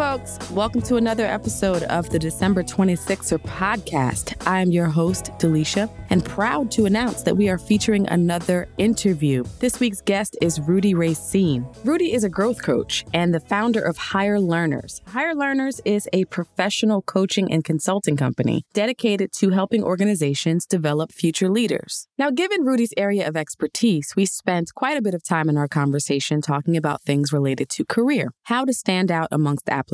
folks, welcome to another episode of the December 26er podcast. I am your host, Delisha, and proud to announce that we are featuring another interview. This week's guest is Rudy Racine. Rudy is a growth coach and the founder of Higher Learners. Higher Learners is a professional coaching and consulting company dedicated to helping organizations develop future leaders. Now, given Rudy's area of expertise, we spent quite a bit of time in our conversation talking about things related to career, how to stand out amongst applicants,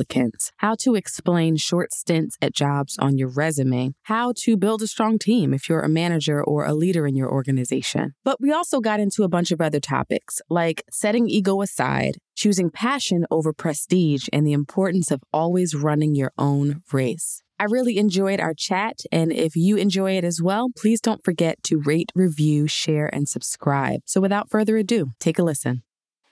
how to explain short stints at jobs on your resume, how to build a strong team if you're a manager or a leader in your organization. But we also got into a bunch of other topics like setting ego aside, choosing passion over prestige, and the importance of always running your own race. I really enjoyed our chat, and if you enjoy it as well, please don't forget to rate, review, share, and subscribe. So without further ado, take a listen.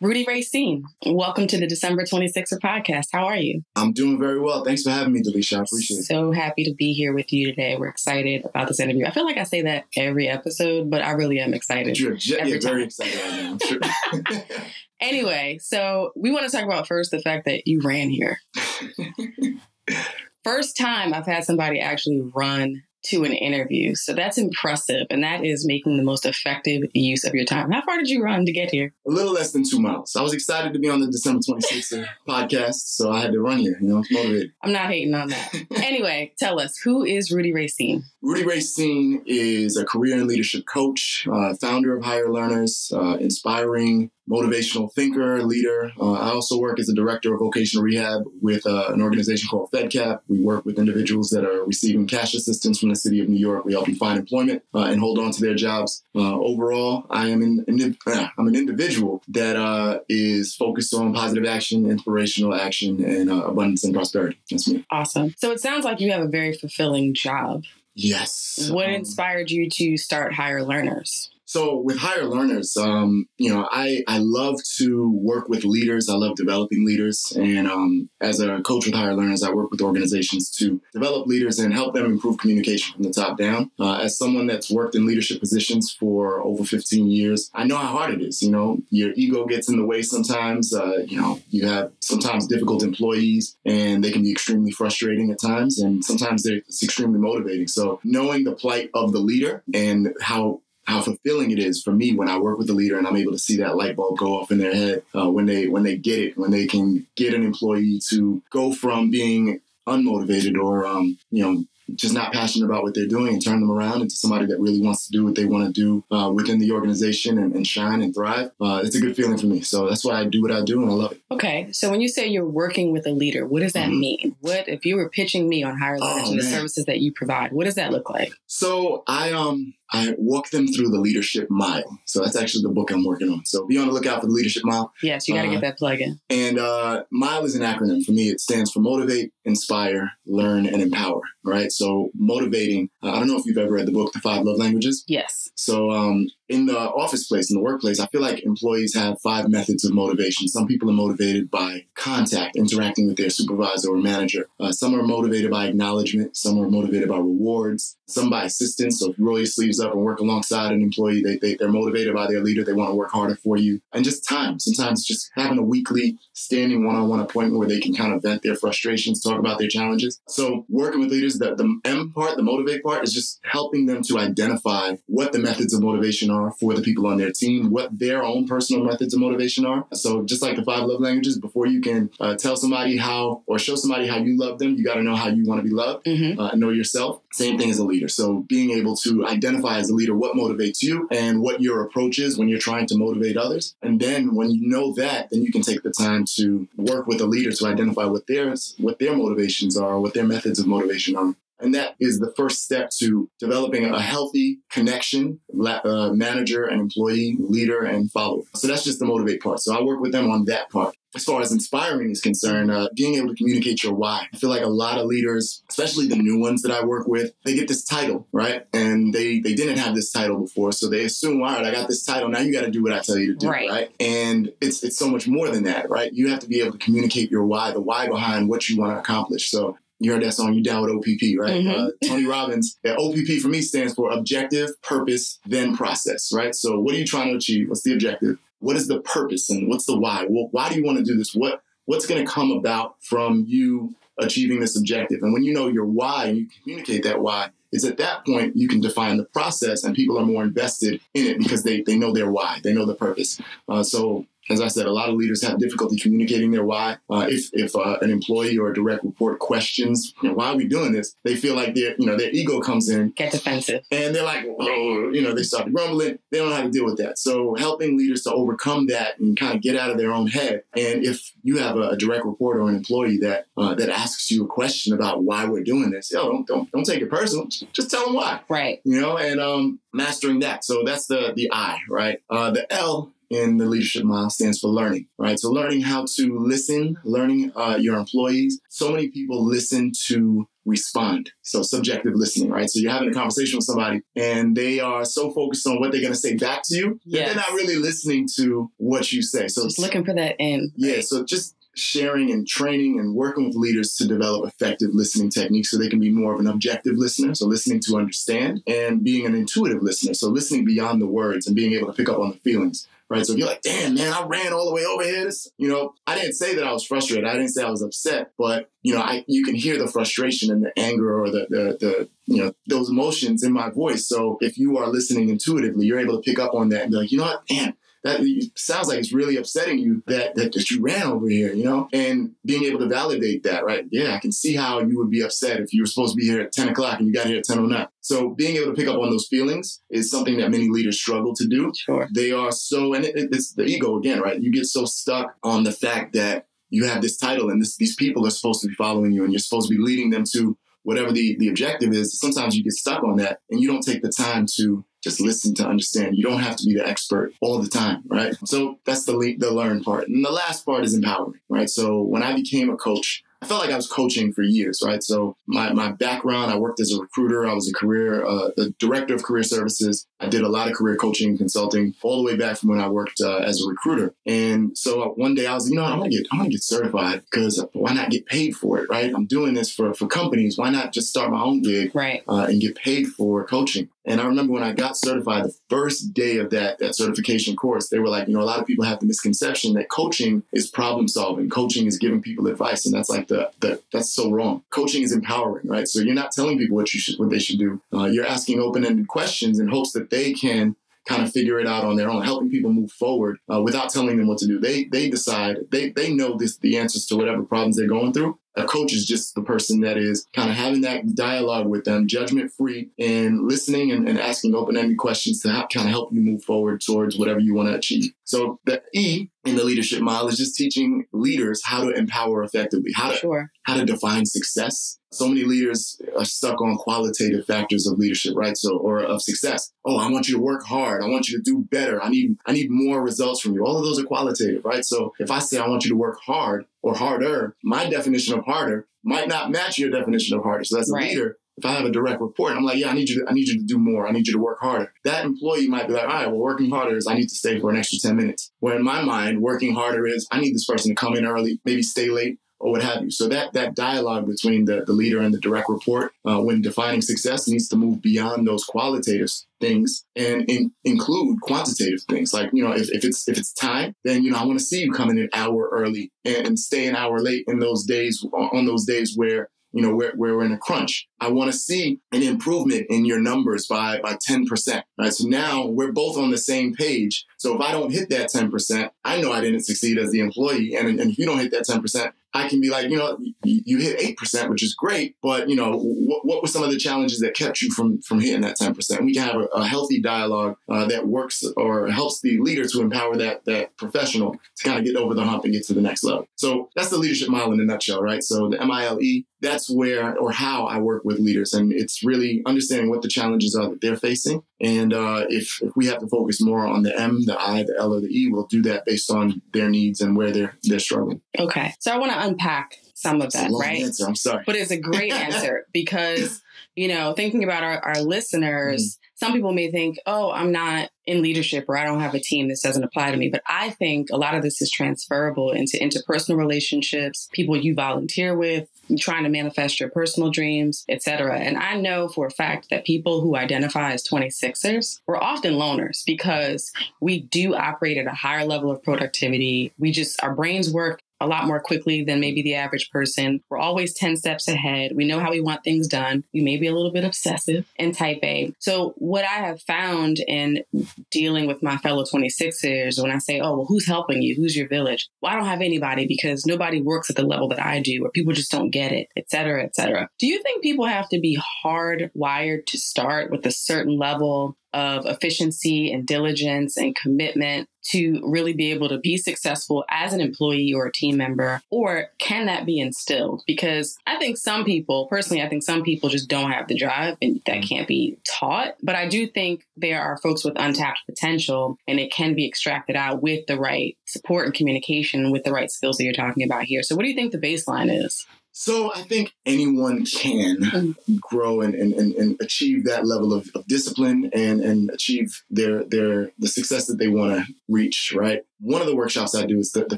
Rudy Racine, welcome to the December 26er podcast. How are you? I'm doing very well. Thanks for having me, Delisha. I appreciate it. So happy to be here with you today. We're excited about this interview. I feel like I say that every episode, but I really am excited. You're, you're very excited right now, I'm sure. anyway, so we want to talk about first the fact that you ran here. First time I've had somebody actually run to an interview. So that's impressive. And that is making the most effective use of your time. How far did you run to get here? A little less than two miles. I was excited to be on the December 26th podcast. So I had to run here. You know, motivated. I'm not hating on that. anyway, tell us who is Rudy Racine? Rudy Racine is a career and leadership coach, uh, founder of Higher Learners, uh, inspiring motivational thinker, leader. Uh, I also work as a director of vocational rehab with uh, an organization called FedCap. We work with individuals that are receiving cash assistance from the city of New York. We help them find employment uh, and hold on to their jobs. Uh, overall, I am an, an uh, I'm an individual that uh, is focused on positive action, inspirational action, and abundance and prosperity. That's me. Awesome. So it sounds like you have a very fulfilling job. Yes. What um, inspired you to start Higher Learners? So with higher learners, um, you know, I, I love to work with leaders. I love developing leaders. And um, as a coach with higher learners, I work with organizations to develop leaders and help them improve communication from the top down. Uh, as someone that's worked in leadership positions for over 15 years, I know how hard it is. You know, your ego gets in the way sometimes. Uh, you know, you have sometimes difficult employees and they can be extremely frustrating at times. And sometimes it's extremely motivating. So knowing the plight of the leader and how how fulfilling it is for me when I work with a leader and I'm able to see that light bulb go off in their head uh, when they when they get it when they can get an employee to go from being unmotivated or um, you know just not passionate about what they're doing and turn them around into somebody that really wants to do what they want to do uh, within the organization and, and shine and thrive. Uh, it's a good feeling for me. So that's why I do what I do and I love it. Okay. So when you say you're working with a leader, what does that mm-hmm. mean? What if you were pitching me on higher learning oh, and the services that you provide, what does that look like? So I um I walk them through the leadership mile. So that's actually the book I'm working on. So be on the lookout for the leadership mile. Yes, you got to uh, get that plug in. And uh, mile is an acronym for me. It stands for motivate, inspire, learn, and empower. Right. So motivating. Uh, I don't know if you've ever read the book, The Five Love Languages. Yes. So um, in the office place, in the workplace, I feel like employees have five methods of motivation. Some people are motivated by contact, interacting with their supervisor or manager. Uh, some are motivated by acknowledgement. Some are motivated by rewards. Some by assistance. So if you roll your sleeves up and work alongside an employee, they, they, they're motivated by their leader. They want to work harder for you. And just time. Sometimes just having a weekly standing one-on-one appointment where they can kind of vent their frustrations, talk about their challenges. So working with leaders, the, the M part, the motivate part is just helping them to identify what the methods of motivation are for the people on their team, what their own personal methods of motivation are. So just like the five love languages, before you can uh, tell somebody how or show somebody how you love them, you got to know how you want to be loved mm-hmm. uh, know yourself. Same thing as a leader. So being able to identify as a leader what motivates you and what your approach is when you're trying to motivate others. And then when you know that, then you can take the time to work with a leader to identify what their what their motivations are, what their methods of motivation are. And that is the first step to developing a healthy connection, uh, manager and employee, leader and follower. So that's just the motivate part. So I work with them on that part. As far as inspiring is concerned, uh, being able to communicate your why. I feel like a lot of leaders, especially the new ones that I work with, they get this title, right? And they they didn't have this title before, so they assume, all right, I got this title. Now you got to do what I tell you to do, right. right? And it's it's so much more than that, right? You have to be able to communicate your why, the why behind what you want to accomplish. So you heard that song, You Down with OPP, right? Mhm. Uh, Tony Robbins. That OPP for me stands for objective, purpose, then process, right? So what are you trying to achieve? What's the objective? What is the purpose and what's the why? Well, why do you want to do this? What What's going to come about from you achieving this objective? And when you know your why and you communicate that why, it's at that point you can define the process and people are more invested in it because they, they know their why, they know the purpose. Uh, so as I said, a lot of leaders have difficulty communicating their why. Uh, if if uh, an employee or a direct report questions, you know, why are we doing this? They feel like their you know their ego comes in Get defensive. and they're like, oh, you know, they start grumbling. They don't know how to deal with that. So helping leaders to overcome that and kind of get out of their own head. And if you have a, a direct report or an employee that uh, that asks you a question about why we're doing this, yo, don't don't, don't take it personal. Just tell them why Right. you know, and um, mastering that. So that's the the I, right? Uh, the L in the leadership mile stands for learning, right? So learning how to listen, learning uh, your employees. So many people listen to respond. So subjective listening, right? So you're having a conversation with somebody and they are so focused on what they're going to say back to you that they're not really listening to what you say. So Just looking for that in. yeah, so just sharing and training and working with leaders to develop effective listening techniques so they can be more of an objective listener, so listening to understand, and being an intuitive listener, so listening beyond the words and being able to pick up on the feelings. Right. So if you're like, damn, man, I ran all the way over here. This, you know, I didn't say that I was frustrated. I didn't say I was upset, but you know, I you can hear the frustration and the anger or the the, the you know those emotions in my voice. So if you are listening intuitively, you're able to pick up on that and be like, you know what, damn, that sounds like it's really upsetting you that, that that you ran over here, you know, and being able to validate that, right? Yeah, I can see how you would be upset if you were supposed to be here at 10 o'clock and you got here at 10.09. So being able to pick up on those feelings is something that many leaders struggle to do. Sure. They are so, and it, it's the ego again, right? You get so stuck on the fact that you have this title and this, these people are supposed to be following you and you're supposed to be leading them to whatever the, the objective is. Sometimes you get stuck on that and you don't take the time to just listen to understand. You don't have to be the expert all the time, right? So that's the le- the learn part. And the last part is empowering, right? So when I became a coach, I felt like I was coaching for years, right? So my, my background, I worked as a recruiter. I was a career, uh, the director of career services. I did a lot of career coaching and consulting all the way back from when I worked uh, as a recruiter. And so one day I was, you know, I want to get, I want to get certified because why not get paid for it, right? I'm doing this for, for companies. Why not just start my own gig Right. uh, and get paid for coaching. And I remember when I got certified, the first day of that that certification course, they were like, you know, a lot of people have the misconception that coaching is problem solving, coaching is giving people advice, and that's like the, the that's so wrong. Coaching is empowering, right? So you're not telling people what you should what they should do. Uh, you're asking open ended questions in hopes that they can kind of figure it out on their own, helping people move forward uh, without telling them what to do. They they decide they they know this the answers to whatever problems they're going through. A coach is just the person that is kind of having that dialogue with them, judgment free, and listening and, and asking open ended questions to ha- kind of help you move forward towards whatever you want to achieve. So the E in the leadership model is just teaching leaders how to empower effectively, how to Sure. how to define success. So many leaders are stuck on qualitative factors of leadership, right? So, or of success. Oh, I want you to work hard. I want you to do better. I need, I need more results from you. All of those are qualitative, right? So if I say I want you to work hard or harder, my definition of harder might not match your definition of harder. So as a Right. leader, if I have a direct report, I'm like, yeah, I need you to, I need you to do more. I need you to work harder. That employee might be like, all right, well, working harder is I need to stay for an extra 10 minutes. Where in my mind, working harder is I need this person to come in early, maybe stay late or what have you. So that that dialogue between the, the leader and the direct report uh, when defining success needs to move beyond those qualitative things and in, include quantitative things. Like you know, if, if it's if it's time, then you know I want to see you coming an hour early and, and stay an hour late in those days on those days where you know, where, where we're in a crunch. I want to see an improvement in your numbers by, by 10%. Right. So now we're both on the same page. So if I don't hit that 10%, I know I didn't succeed as the employee. And, and if you don't hit that 10%, I can be like, you know, you, hit 8%, which is great. But, you know, what, what were some of the challenges that kept you from, from hitting that 10%? We can have a, a healthy dialogue uh, that works or helps the leader to empower that, that professional to kind of get over the hump and get to the next level. So that's the leadership model in a nutshell, right? So the MILE, that's where or how I work with leaders. And it's really understanding what the challenges are that they're facing. And uh, if, if we have to focus more on the M, the I, the L, or the E, we'll do that based on their needs and where they're they're struggling. Okay. So I want to unpack some of It's that, right? answer. I'm sorry. But it's a great answer because, you know, thinking about our, our listeners, mm-hmm. some people may think, oh, I'm not in leadership or I don't have a team. This doesn't apply to me. But I think a lot of this is transferable into interpersonal relationships, people you volunteer with, trying to manifest your personal dreams, etc. And I know for a fact that people who identify as 26ers were often loners because we do operate at a higher level of productivity. We just, our brains work a lot more quickly than maybe the average person. We're always 10 steps ahead. We know how we want things done. We may be a little bit obsessive and type A. So, what I have found in dealing with my fellow 26ers, when I say, oh, well, who's helping you? Who's your village? Well, I don't have anybody because nobody works at the level that I do, or people just don't get it, et cetera, et cetera. Do you think people have to be hardwired to start with a certain level of efficiency and diligence and commitment to really be able to be successful as an employee or a team member? Or can that be instilled? Because I think some people, personally, I think some people just don't have the drive and that mm. can't be taught. But I do think there are folks with untapped potential and it can be extracted out with the right support and communication with the right skills that you're talking about here. So, what do you think the baseline is? So I think anyone can grow and, and, and, achieve that level of, of discipline and, and achieve their their the success that they want to reach, right? One of the workshops I do is the, the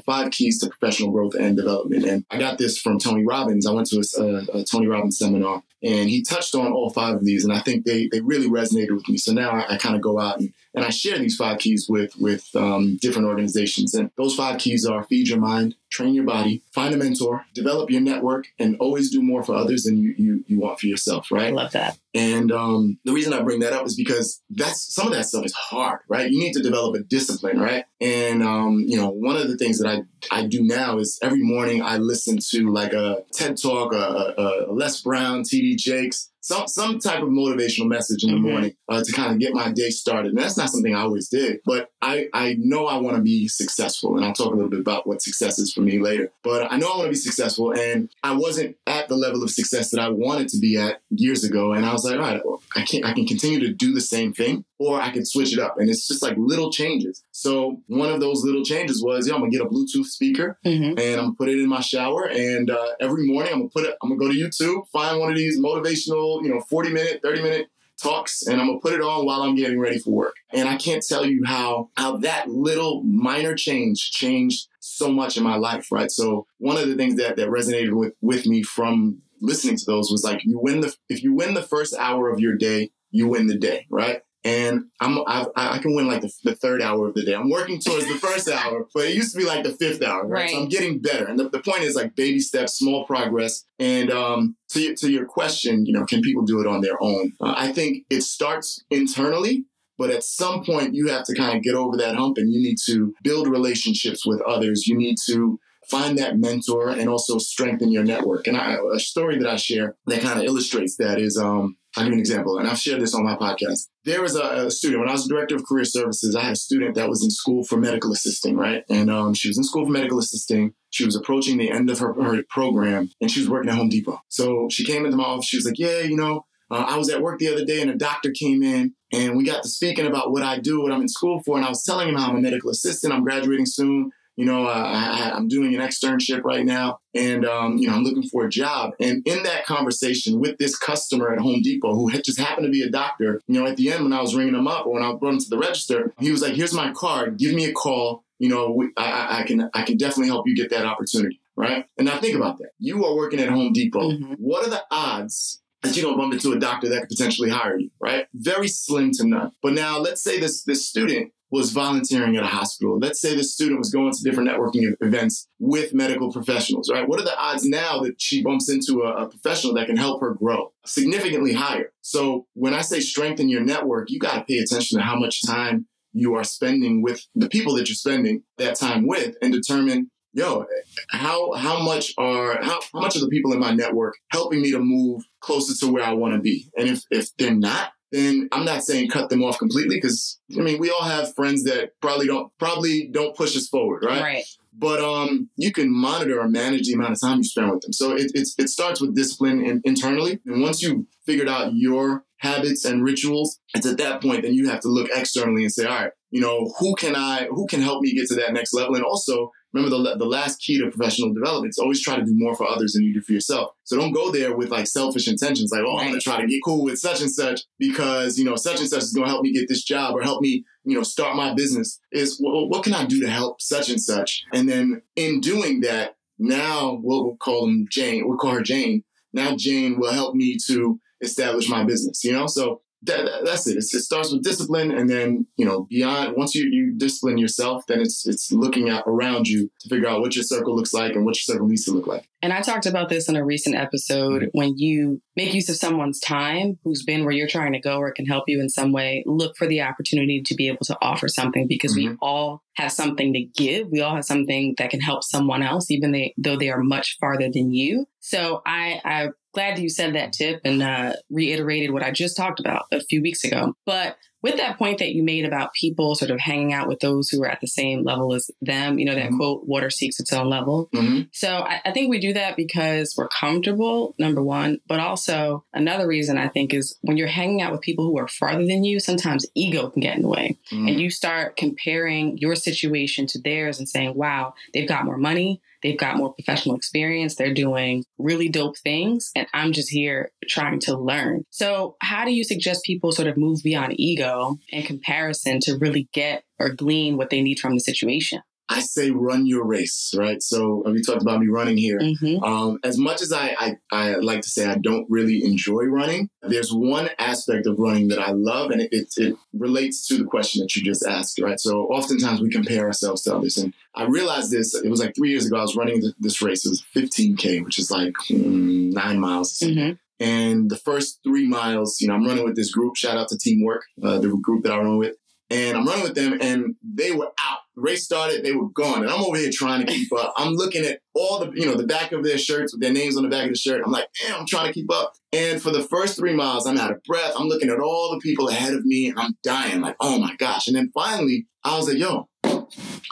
five keys to professional growth and development. And I got this from Tony Robbins. I went to a, a Tony Robbins seminar and he touched on all five of these. And I think they, they really resonated with me. So now I, I kind of go out and, and I share these five keys with, with um, different organizations. And those five keys are feed your mind, train your body, find a mentor, develop your network, and always do more for others than you, you, you want for yourself, right? I love that. And um, the reason I bring that up is because that's some of that stuff is hard, right? You need to develop a discipline, right? And um, you know, one of the things that I I do now is every morning I listen to like a TED Talk, a, a, Les Brown, T.D. Jakes, some some type of motivational message in the mm-hmm. morning uh, to kind of get my day started. And that's not something I always did, but I I know I want to be successful, and I'll talk a little bit about what success is for me later. But I know I want to be successful, and I wasn't at the level of success that I wanted to be at years ago, and I was like, all right, well, I can I can continue to do the same thing, or I can switch it up, and it's just like little changes. So one of those little changes was, yeah, I'm gonna get a Bluetooth speaker, mm-hmm. and I'm gonna put it in my shower, and uh, every morning I'm gonna put it, I'm gonna go to YouTube, find one of these motivational you know, 40 minute, 30 minute talks and I'm gonna put it on while I'm getting ready for work. And I can't tell you how how that little minor change changed so much in my life, right? So one of the things that that resonated with with me from listening to those was like you win the if you win the first hour of your day, you win the day, right? And I'm I've, i can win like the, the, third hour of the day. I'm working towards the first hour, but it used to be like the fifth hour, right? right. So I'm getting better, and the, the point is like baby steps, small progress. And um, to your, to your question, you know, can people do it on their own? Uh, I think it starts internally. But at some point, you have to kind of get over that hump and you need to build relationships with others. You need to find that mentor and also strengthen your network. And I, a story that I share that kind of illustrates that is um, I'll give you an example, and I've shared this on my podcast. There was a, a, student, when I was director of career services, I had a student that was in school for medical assisting, right? And um, she was in school for medical assisting. She was approaching the end of her, her program, and she was working at Home Depot. So she came into my office. She was like, Yeah, you know, uh, I was at work the other day, and a doctor came in, and we got to speaking about what I do, what I'm in school for. And I was telling him how I'm a medical assistant. I'm graduating soon you know, I, am doing an externship right now and, um, you know, I'm looking for a job. And in that conversation with this customer at Home Depot who had just happened to be a doctor, you know, at the end when I was ringing him up or when I brought him to the register, he was like, here's my card. Give me a call. You know, we, I, I, can, I can definitely help you get that opportunity. Right. And now think about that. You are working at Home Depot. Mm-hmm. What are the odds that you're gonna bump into a doctor that could potentially hire you, right? Very slim to none. But now let's say this this student was volunteering at a hospital. Let's say the student was going to different networking events with medical professionals, right? What are the odds now that she bumps into a, a professional that can help her grow? Significantly higher. So when I say strengthen your network, you got to pay attention to how much time you are spending with the people that you're spending that time with and determine yo how how much are how, how much are the people in my network helping me to move closer to where i want to be and if if they're not then I'm not saying cut them off completely because I mean we all have friends that probably don't probably don't push us forward, right? Right. But um, you can monitor or manage the amount of time you spend with them. So it it starts with discipline in, internally, and once you figured out your habits and rituals, it's at that point then you have to look externally and say, all right, you know, who can I, who can help me get to that next level? And also remember the, the last key to professional development is always try to do more for others than you do for yourself. So don't go there with like selfish intentions, like, oh, I'm going to try to get cool with such and such because, you know, such and such is going to help me get this job or help me, you know, start my business is well, what can I do to help such and such? And then in doing that, now we'll, we'll call them Jane, we'll call her Jane. Now Jane will help me to establish my business, you know? So that, that, that's it. It's, it starts with discipline, and then you know beyond. Once you you discipline yourself, then it's it's looking at around you to figure out what your circle looks like and what your circle needs to look like. And I talked about this in a recent episode. Mm-hmm. When you make use of someone's time, who's been where you're trying to go, or can help you in some way, look for the opportunity to be able to offer something because mm-hmm. we all have something to give. We all have something that can help someone else, even they, though they are much farther than you. So I, I glad you said that tip and uh, reiterated what I just talked about a few weeks ago. But with that point that you made about people sort of hanging out with those who are at the same level as them, you know, that mm-hmm. quote, water seeks its own level. Mm-hmm. So I, I, think we do that because we're comfortable, number one. But also, another reason I think is when you're hanging out with people who are farther than you, sometimes ego can get in the way. Mm-hmm. And you start comparing your situation to theirs and saying, wow, they've got more money. They've got more professional experience. They're doing really dope things. And I'm just here trying to learn. So, how do you suggest people sort of move beyond ego and comparison to really get or glean what they need from the situation? I say run your race, right? So we talked about me running here. Mm-hmm. Um, as much as I, I, I, like to say I don't really enjoy running, there's one aspect of running that I love, and it, it, it, relates to the question that you just asked, right? So oftentimes we compare ourselves to others, and I realized this. It was like three years ago. I was running this race. It was 15k, which is like mm, nine miles. Mm-hmm. And the first three miles, you know, I'm running with this group. Shout out to Teamwork, uh, the group that I run with and I'm running with them, and they were out. The race started, they were gone, and I'm over here trying to keep up. I'm looking at all the, you know, the back of their shirts with their names on the back of the shirt. I'm like, damn, I'm trying to keep up. And for the first three miles, I'm out of breath. I'm looking at all the people ahead of me, and I'm dying, like, oh my gosh. And then finally, I was like, yo,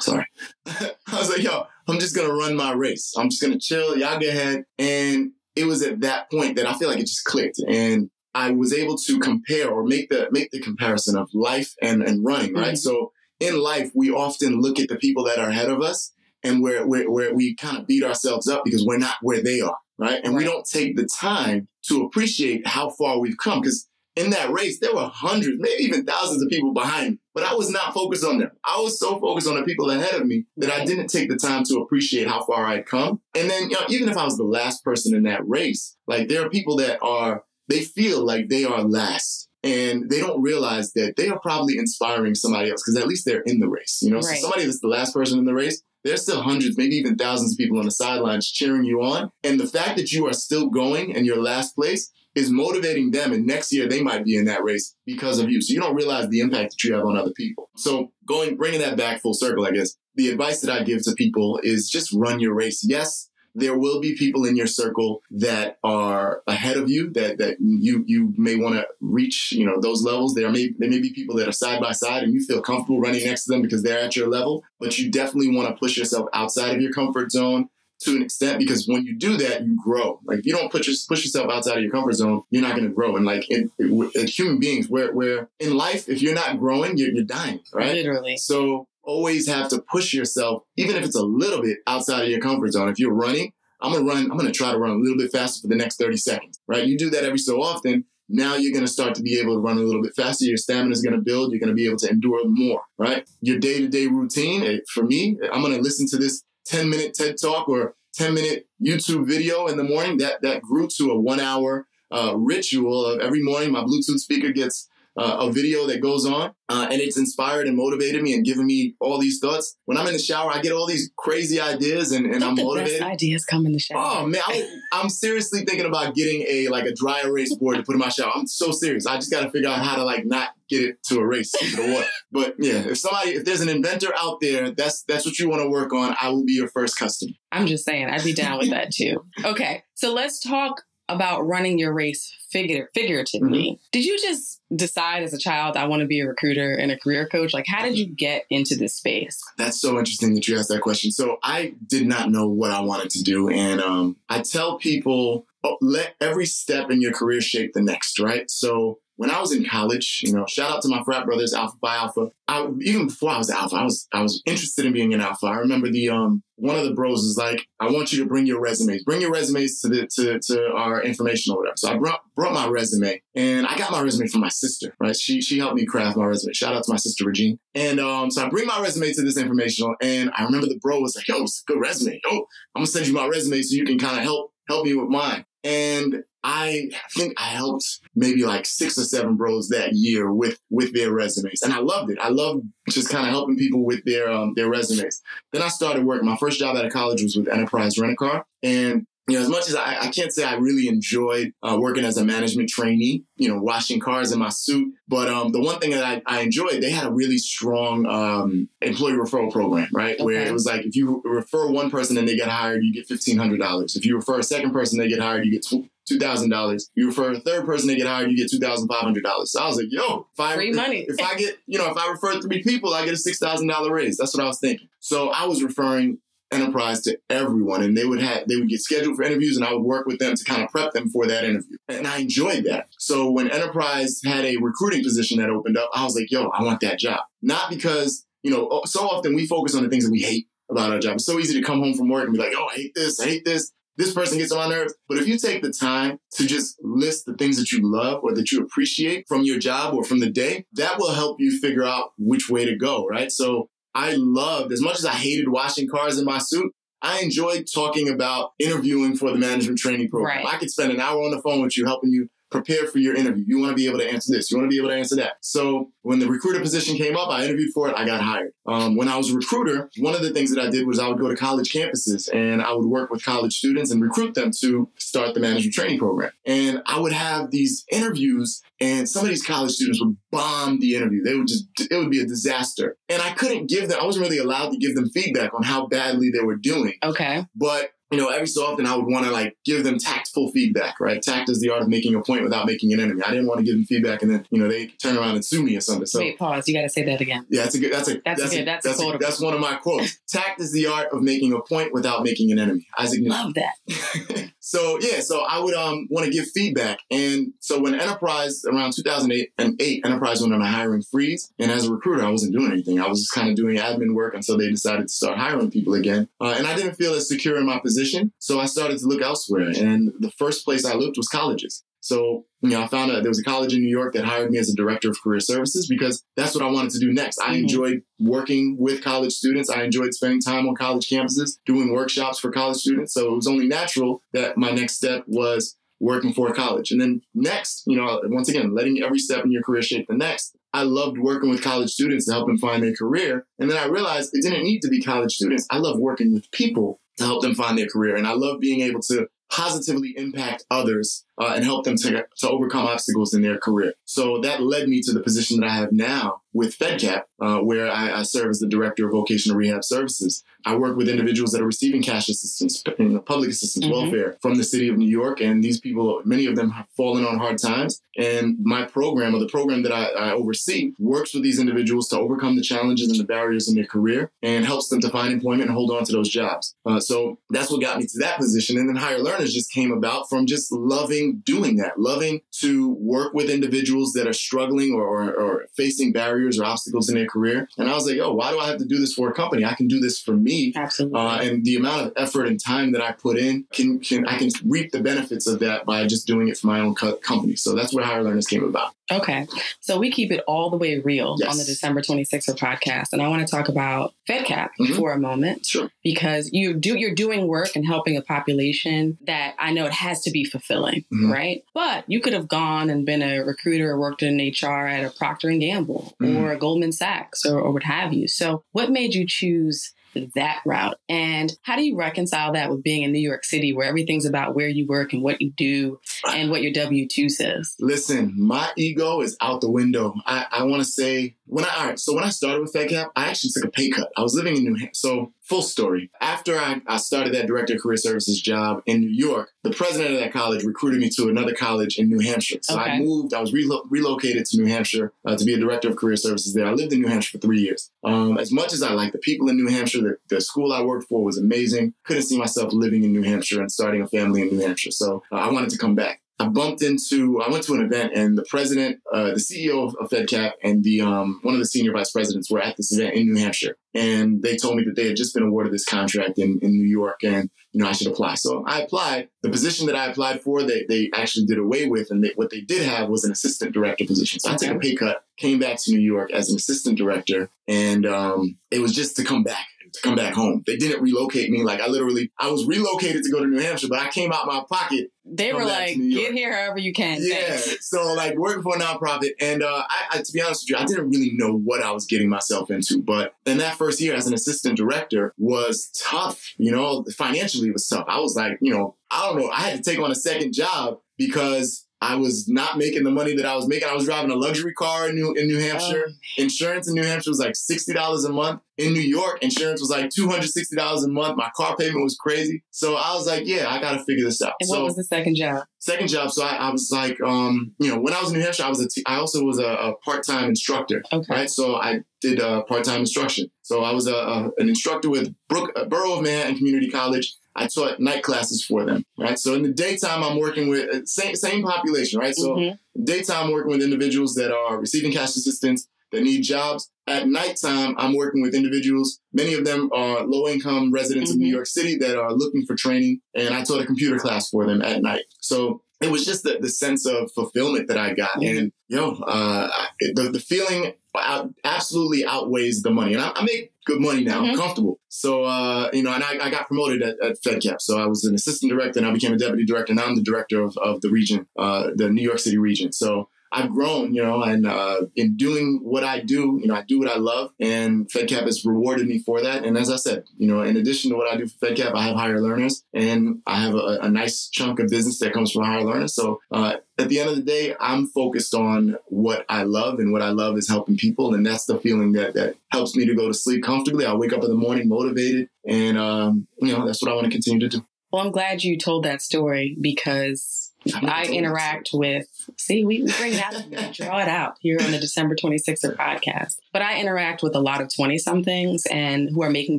sorry. I was like, yo, I'm just gonna run my race. I'm just gonna chill. Y'all get ahead. And it was at that point that I feel like it just clicked. And I was able to compare or make the make the comparison of life and, and running, right? Mm-hmm. So in life, we often look at the people that are ahead of us and where, we kind of beat ourselves up because we're not where they are, right? And right. we don't take the time to appreciate how far we've come because in that race, there were hundreds, maybe even thousands of people behind me, but I was not focused on them. I was so focused on the people ahead of me that I didn't take the time to appreciate how far I'd come. And then, you know, even if I was the last person in that race, like there are people that are they feel like they are last and they don't realize that they are probably inspiring somebody else because at least they're in the race. You know, right. so somebody that's the last person in the race, there's still hundreds, maybe even thousands of people on the sidelines cheering you on. And the fact that you are still going and your last place is motivating them. And next year they might be in that race because of you. So you don't realize the impact that you have on other people. So going, bringing that back full circle, I guess the advice that I give to people is just run your race. Yes, there will be people in your circle that are ahead of you that, that you, you may want to reach, you know, those levels. There may, there may be people that are side by side and you feel comfortable running next to them because they're at your level, but you definitely want to push yourself outside of your comfort zone to an extent because when you do that, you grow. Like if you don't put your, push yourself outside of your comfort zone, you're not going to grow. And like in, in, human beings, where where in life, if you're not growing, you're, you're dying, right? Literally. So always have to push yourself, even if it's a little bit outside of your comfort zone. If you're running, I'm gonna run, I'm gonna try to run a little bit faster for the next 30 seconds, right? You do that every so often. Now you're gonna start to be able to run a little bit faster. Your stamina is gonna build. You're gonna be able to endure more, right? Your day to day routine, eh, for me, I'm gonna listen to this 10 minute TED talk or 10 minute YouTube video in the morning. That, that grew to a one hour uh, ritual of every morning. My Bluetooth speaker gets uh, a video that goes on uh, and it's inspired and motivated me and given me all these thoughts. When I'm in the shower, I get all these crazy ideas and, and I'm motivated. ideas come in the shower. Oh man, I, am seriously thinking about getting a like a dry erase board to put in my shower. I'm so serious. I just got to figure out how to like not get it to erase into the water. But yeah, if somebody, if there's an inventor out there, that's that's what you want to work on. I will be your first customer. I'm just saying, I'd be down with that too. Okay, so let's talk about running your race figure, figuratively. Mm-hmm. Did you just decide as a child, I want to be a recruiter and a career coach? Like, how did you get into this space? That's so interesting that you asked that question. So, I did not know what I wanted to do. And um, I tell people, oh, let every step in your career shape the next, right? So, when I was in college, you know, shout out to my frat brothers, Alpha Phi Alpha. I, even before I was Alpha, I was I was interested in being an Alpha. I remember the um one of the bros was like, I want you to bring your resumes. Bring your resumes to the to, to our information or whatever. So I brought brought my resume and I got my resume from my sister, right? She she helped me craft my resume. Shout out to my sister Regine. And um, so I bring my resume to this informational and I remember the bro was like, yo, it's a good resume. Yo, I'm gonna send you my resume so you can kind of help help me with mine. And I think I helped maybe like six or seven bros that year with with their resumes, and I loved it. I loved just kind of helping people with their um, their resumes. Then I started working. My first job out of college was with Enterprise Rent a Car, and you know, as much as I, I can't say I really enjoyed uh, working as a management trainee, you know, washing cars in my suit, but um, the one thing that I, I, enjoyed, they had a really strong um, employee referral program, right? Okay. Where it was like if you refer one person and they get hired, you get fifteen hundred dollars. If you refer a second person, they get hired, you get two thousand dollars. You refer a third person to get hired, you get two thousand five hundred dollars. So I was like, yo, if I, free money. If, if I get, you know, if I refer three people, I get a six thousand dollar raise. That's what I was thinking. So I was referring enterprise to everyone and they would have they would get scheduled for interviews and I would work with them to kind of prep them for that interview. And I enjoyed that. So when enterprise had a recruiting position that opened up, I was like, yo, I want that job. Not because, you know, so often we focus on the things that we hate about our job. It's so easy to come home from work and be like, oh, I hate this, I hate this this person gets on my nerves. But if you take the time to just list the things that you love or that you appreciate from your job or from the day, that will help you figure out which way to go, right? So I loved, as much as I hated washing cars in my suit, I enjoyed talking about interviewing for the management training program. Right. I could spend an hour on the phone with you helping you prepare for your interview. You want to be able to answer this. You want to be able to answer that. So when the recruiter position came up, I interviewed for it. I got hired. Um, when I was a recruiter, one of the things that I did was I would go to college campuses and I would work with college students and recruit them to start the management training program. And I would have these interviews and some of these college students would bomb the interview. They would just, it would be a disaster. And I couldn't give them, I wasn't really allowed to give them feedback on how badly they were doing. Okay. But you know, every so often I would want to like give them tactful feedback, right? Tact is the art of making a point without making an enemy. I didn't want to give them feedback and then, you know, they turn around and sue me or something. So wait, pause. You got to say that again. Yeah, that's a good. That's a that's, that's a good. That's that's, a, a, that's one of my quotes. Tact is the art of making a point without making an enemy. Isaac Newton. Love that. so yeah, so I would um want to give feedback, and so when Enterprise around 2008 and eight, Enterprise went on a hiring freeze, and as a recruiter, I wasn't doing anything. I was just kind of doing admin work until they decided to start hiring people again, uh, and I didn't feel as secure in my position, so I started to look elsewhere. And the first place I looked was colleges. So, you know, I found out there was a college in New York that hired me as a director of career services because that's what I wanted to do next. I mm-hmm. enjoyed working with college students. I enjoyed spending time on college campuses, doing workshops for college students. So it was only natural that my next step was working for a college. And then next, you know, once again, letting every step in your career shape the next. I loved working with college students to help them find their career. And then I realized it didn't need to be college students. I love working with people to help them find their career. And I love being able to positively impact others uh, and help them to, to overcome obstacles in their career. So that led me to the position that I have now with FedCap, uh, where I, I, serve as the director of vocational rehab services. I work with individuals that are receiving cash assistance, you know, public assistance, mm-hmm. welfare from the city of New York, and these people, many of them, have fallen on hard times. And my program, or the program that I, I oversee, works with these individuals to overcome the challenges and the barriers in their career, and helps them to find employment and hold on to those jobs. Uh, so that's what got me to that position. And then Higher Learners just came about from just loving loving doing that, loving to work with individuals that are struggling or, or, or, facing barriers or obstacles in their career. And I was like, oh, why do I have to do this for a company? I can do this for me. Absolutely. Uh, and the amount of effort and time that I put in can, can I can reap the benefits of that by just doing it for my own co- company. So that's where Higher Learners came about. Okay. So we keep it all the way real yes. on the December 26th podcast. And I want to talk about FedCap mm-hmm. for a moment. Sure. Because you do you're doing work and helping a population that I know it has to be fulfilling, mm-hmm. right? But you could have gone and been a recruiter or worked in HR at a Procter and Gamble mm-hmm. Mm. or Goldman Sachs or, or what have you. So what made you choose that route. And how do you reconcile that with being in New York City where everything's about where you work and what you do and what your W 2 says? Listen, my ego is out the window. I, I want to say, when I, all right, so when I started with FedCap, I actually took a pay cut. I was living in New Hampshire. So full story. After I, I started that director of career services job in New York, the president of that college recruited me to another college in New Hampshire. So okay. I moved, I was relo- relocated to New Hampshire uh, to be a director of career services there. I lived in New Hampshire for three years. Um, as much as I like the people in New Hampshire, the, the, school I worked for was amazing. Couldn't see myself living in New Hampshire and starting a family in New Hampshire. So uh, I wanted to come back. I bumped into, I went to an event and the president, uh, the CEO of, FedCap and the, um, one of the senior vice presidents were at this event in New Hampshire. And they told me that they had just been awarded this contract in, in New York and, you know, I should apply. So I applied. The position that I applied for, they, they actually did away with. And they, what they did have was an assistant director position. So I took a pay cut, came back to New York as an assistant director. And um, it was just to come back to come back home. They didn't relocate me. Like I literally, I was relocated to go to New Hampshire, but I came out my pocket. They were like, get here however you can. Yeah. so like working for a nonprofit. And uh, I, I, to be honest with you, I didn't really know what I was getting myself into. But in that first year as an assistant director was tough. You know, financially it was tough. I was like, you know, I don't know. I had to take on a second job because I was not making the money that I was making. I was driving a luxury car in New in New Hampshire. Oh. Insurance in New Hampshire was like sixty dollars a month. In New York, insurance was like two hundred sixty dollars a month. My car payment was crazy. So I was like, yeah, I got to figure this out. And so, what was the second job? Second job. So I, I, was like, um, you know, when I was in New Hampshire, I was a t- I also was a, a part time instructor. Okay. Right. So I did uh, part time instruction. So I was a, a, an instructor with Brook, uh, Borough of Manhattan Community College. I taught night classes for them, right? So in the daytime, I'm working with uh, same same population, right? So mm-hmm. daytime, I'm working with individuals that are receiving cash assistance that need jobs. At nighttime, I'm working with individuals. Many of them are low income residents mm-hmm. of New mm-hmm. York City that are looking for training, and I taught a computer class for them at night. So it was just the, the sense of fulfillment that I got. Mm-hmm. And, yo, uh, the, the feeling out, absolutely outweighs the money. And I, I make good money now. Mm-hmm. I'm comfortable. So, uh, you know, and I, I got promoted at, at, FedCap. So I was an assistant director and I became a deputy director. Now I'm the director of, of the region, uh, the New York City region. So I've grown, you know, and uh, in doing what I do, you know, I do what I love, and FedCap has rewarded me for that. And as I said, you know, in addition to what I do for FedCap, I have higher learners, and I have a, a nice chunk of business that comes from higher learners. So uh, at the end of the day, I'm focused on what I love, and what I love is helping people, and that's the feeling that that helps me to go to sleep comfortably. I wake up in the morning motivated, and um, you know, that's what I want to continue to do. Well, I'm glad you told that story because I interact with, see, we, bring it out, draw it out here on the December 26th podcast. But I interact with a lot of 20 somethings and who are making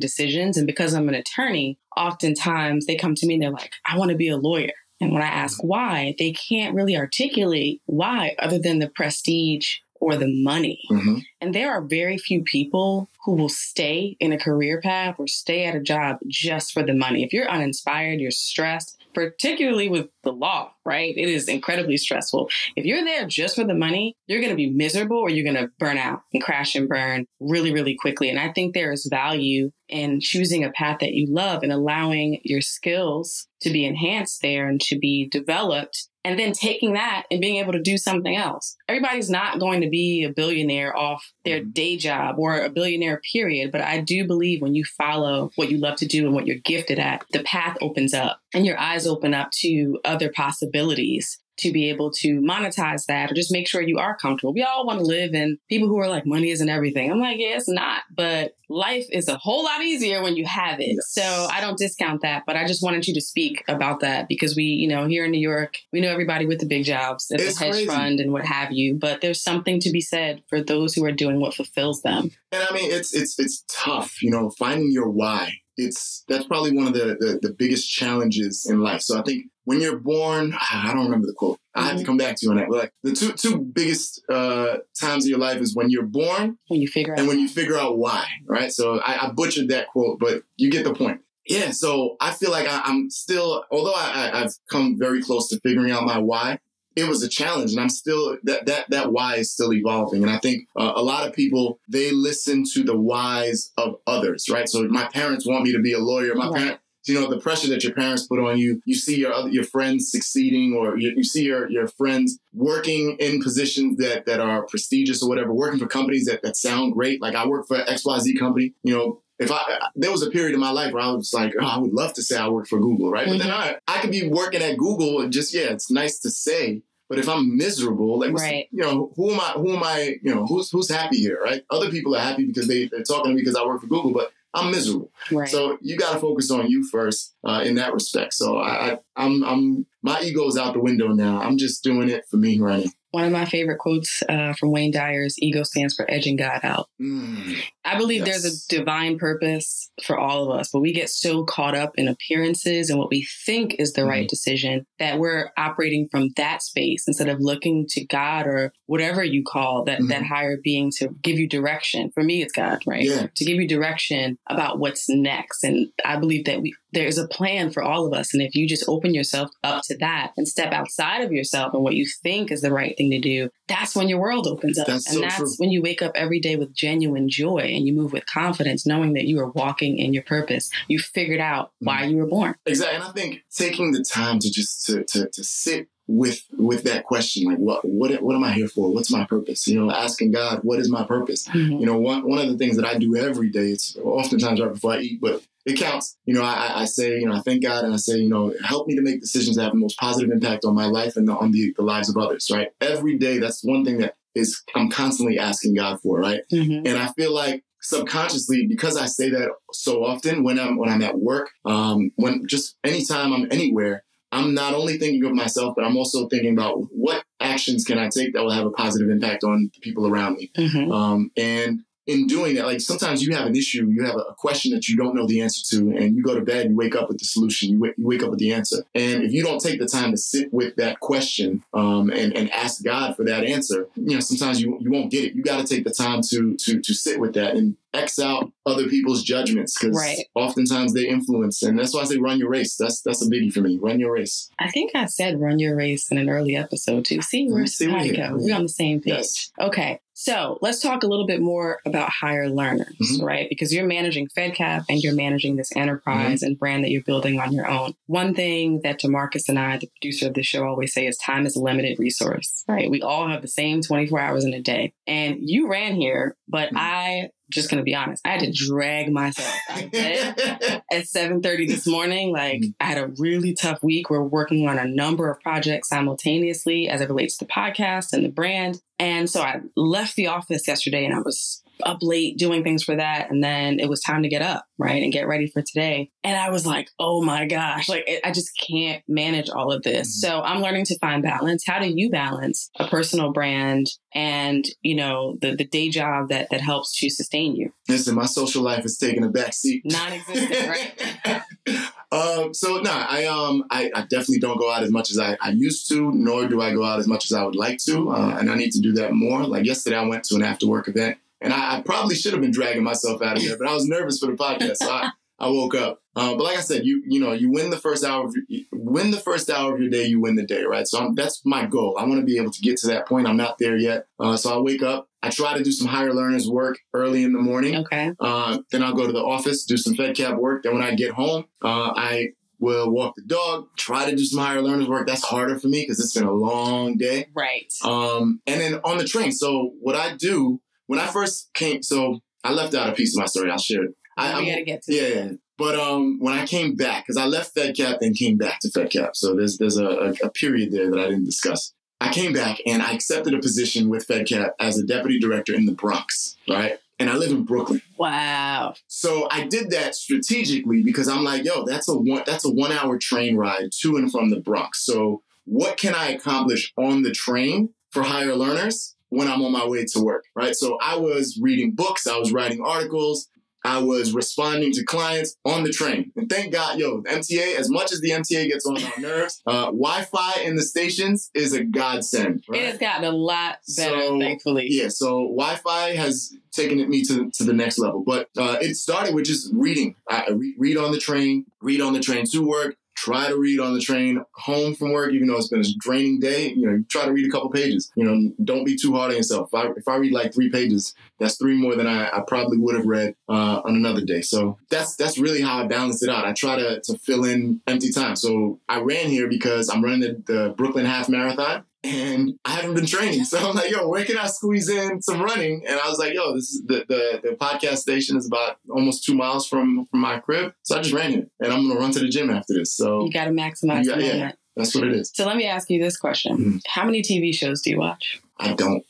decisions. And because I'm an attorney, oftentimes they come to me and they're like, I want to be a lawyer. And when I ask why, they can't really articulate why other than the prestige or the money. Mm-hmm. And there are very few people who will stay in a career path or stay at a job just for the money. If you're uninspired, you're stressed, particularly with the law, right? It is incredibly stressful. If you're there just for the money, you're going to be miserable or you're going to burn out and crash and burn really, really quickly. And I think there is value in choosing a path that you love and allowing your skills to be enhanced there and to be developed and then taking that and being able to do something else. Everybody's not going to be a billionaire off their mm-hmm. day job or a billionaire period, but I do believe when you follow what you love to do and what you're gifted at, the path opens up and your eyes open up to other possibilities to be able to monetize that or just make sure you are comfortable. We all want to live in people who are like, money isn't everything. I'm like, yeah, it's not, but life is a whole lot easier when you have it. Yes. So I don't discount that, but I just wanted you to speak about that because we, you know, here in New York, we know everybody with the big jobs at the hedge crazy. fund and what have you, but there's something to be said for those who are doing what fulfills them. And I mean, it's, it's, it's tough, you know, finding your why it's that's probably one of the, the, the biggest challenges in life. So I think when you're born, I don't remember the quote. I have to come back to you on that. But like the two two biggest uh, times of your life is when you're born, when you figure out, and when you figure out why. Right. So I, I butchered that quote, but you get the point. Yeah. So I feel like I, am still, although I, I've come very close to figuring out my why it was a challenge and i'm still that that that why is still evolving and i think uh, a lot of people they listen to the whys of others right so my parents want me to be a lawyer my right. parents you know the pressure that your parents put on you you see your other your friends succeeding or you, you see your your friends working in positions that that are prestigious or whatever working for companies that that sound great like i work for xyz company you know if I there was a period in my life where I was like, oh, I would love to say I work for Google, right? Mm-hmm. But then mm-hmm. I I could be working at Google and just yeah, it's nice to say, but if I'm miserable, like, right. you know, who am I? Who am I? You know, who's who's happy here, right? Other people are happy because they they're talking to me because I work for Google, but I'm miserable. Right. So you got to focus on you first uh, in that respect. So I, I I'm I'm my ego is out the window now. I'm just doing it for me right now. One of my favorite quotes uh, from Wayne Dyer's ego stands for edging God out. Mm, I believe Yes. there's a divine purpose for all of us, but we get so caught up in appearances and what we think is the Mm-hmm. right decision that we're operating from that space instead of looking to God or whatever you call that, that Mhm. higher being to give you direction. For me, it's God, right? Yeah. To give you direction about what's next. And I believe that we, there's a plan for all of us. And if you just open yourself up to that and step outside of yourself and what you think is the right thing to do, that's when your world opens up. That's and so that's true. when you wake up every day with genuine joy and you move with confidence, knowing that you are walking in your purpose. You figured out why Mm-hmm. you were born. exactly. And I think taking the time to just to, to, to sit with with that question, like what what what am I here for? What's my purpose? You know, asking God, what is my purpose? Mhm. You know, one one of the things that I do every day, it's oftentimes right before I eat, but it counts. You know, I, I- say, you know, I thank God and I say, you know, help me to make decisions that have the most positive impact on my life and on the, the lives of others, right? Every day, that's one thing that is I'm constantly asking God for, right? Mhm. And I feel like subconsciously, because I say that so often when I'm when I'm at work, um, when just anytime I'm anywhere, I'm not only thinking of myself, but I'm also thinking about what actions can I take that will have a positive impact on the people around me. Mhm. Um, and in doing that, like sometimes you have an issue, you have a question that you don't know the answer to, and you go to bed, you wake up with the solution, you, w- you wake up with the answer. And if you don't take the time to sit with that question um, and, and ask God for that answer, you know, sometimes you, you won't get it. You got to take the time to, to, to sit with that and X out other people's judgments because Right. oftentimes they influence. And that's why I say run your race. That's, that's a biggie for me. Run your race. I think I said run your race in an early episode too. See, we're See, we're how'd it here. go? We're We're on the same page. Yes. Okay. So let's talk a little bit more about Hire Learners, Mhm. right? Because you're managing FedCap and you're managing this enterprise and brand that you're building on your own. One thing that Demarcus and I, the producer of the show, always say is time is a limited resource, right? We all have the same 24 hours in a day. And you ran here, but Mhm. I, just going to be honest, I had to drag myself out of bed at 7.30 this morning. Like Mhm. i had a really tough week. We're working on a number of projects simultaneously as it relates to the podcast and the brand. And so i left the office yesterday and i was up late doing things for that and then it was time to get up right and get ready for today and i was like oh my gosh like it, i just can't manage all of this Mhm. so i'm learning to find balance how do you balance a personal brand and you know the, the day job that that helps to sustain you Listen, my social life is taking a back seat. non-existent right um, so no, I um I, I definitely don't go out as much as I, I used to, nor do I go out as much as I would like to. Uh, and I need to do that more. Like yesterday I went to an after work event and I, I probably should have been dragging myself out of there, but I was nervous for the podcast. So I, I woke up. Uh, but like I said, you you know, you win the first hour of your, win the first hour of your day, you win the day, right? So I'm, that's my goal. I want to be able to get to that point. I'm not there yet. Uh, so I wake up. I try to do some Hire Learners work early in the morning. okay Uh, then I'll go to the office, do some FedCap work. Then when I get home, uh, I will walk the dog, try to do some Hire Learners work. That's harder for me because it's been a long day. right Um, and then on the train. So what I do when I first came, so I left out a piece of my story. I'll share it. I, we I'm- gotta get to yeah, yeah. But um, when I came back, because I left FedCap and came back to FedCap, so there's there's a, a, a period there that I didn't discuss. I came back and I accepted a position with FedCap as a deputy director in the Bronx, right? And I live in Brooklyn. Wow. So I did that strategically because I'm like, yo, that's a one that's a one hour train ride to and from the Bronx. So what can I accomplish on the train for Hire Learners when I'm on my way to work? Right. So I was reading books, I was writing articles, I was responding to clients on the train. And thank God, yo, MTA, as much as the MTA gets on our nerves, uh, Wi-Fi in the stations is a godsend. Right? It has gotten a lot better, So, thankfully. Yeah, so Wi-Fi has taken me to, to the next level. But uh, it started with just reading. I re- read on the train, read on the train to work, try to read on the train home from work, even though it's been a draining day. You know, try to read a couple pages. You know, don't be too hard on yourself. If I, if I read like three pages, that's three more than I, I probably would have read uh, on another day. So that's that's really how I balance it out. I try to, to fill in empty time. So I ran here because I'm running the, the Brooklyn Half Marathon and I haven't been training. So I'm like, yo, where can I squeeze in some running? And I was like, yo, this is the, the, the podcast station is about almost two miles from, from my crib. So I just ran it and I'm going to run to the gym after this. So You got to maximize got- yeah. that's what it is. So let me ask you this question. Mhm. How many TV shows do you watch? I don't.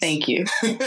Thank you.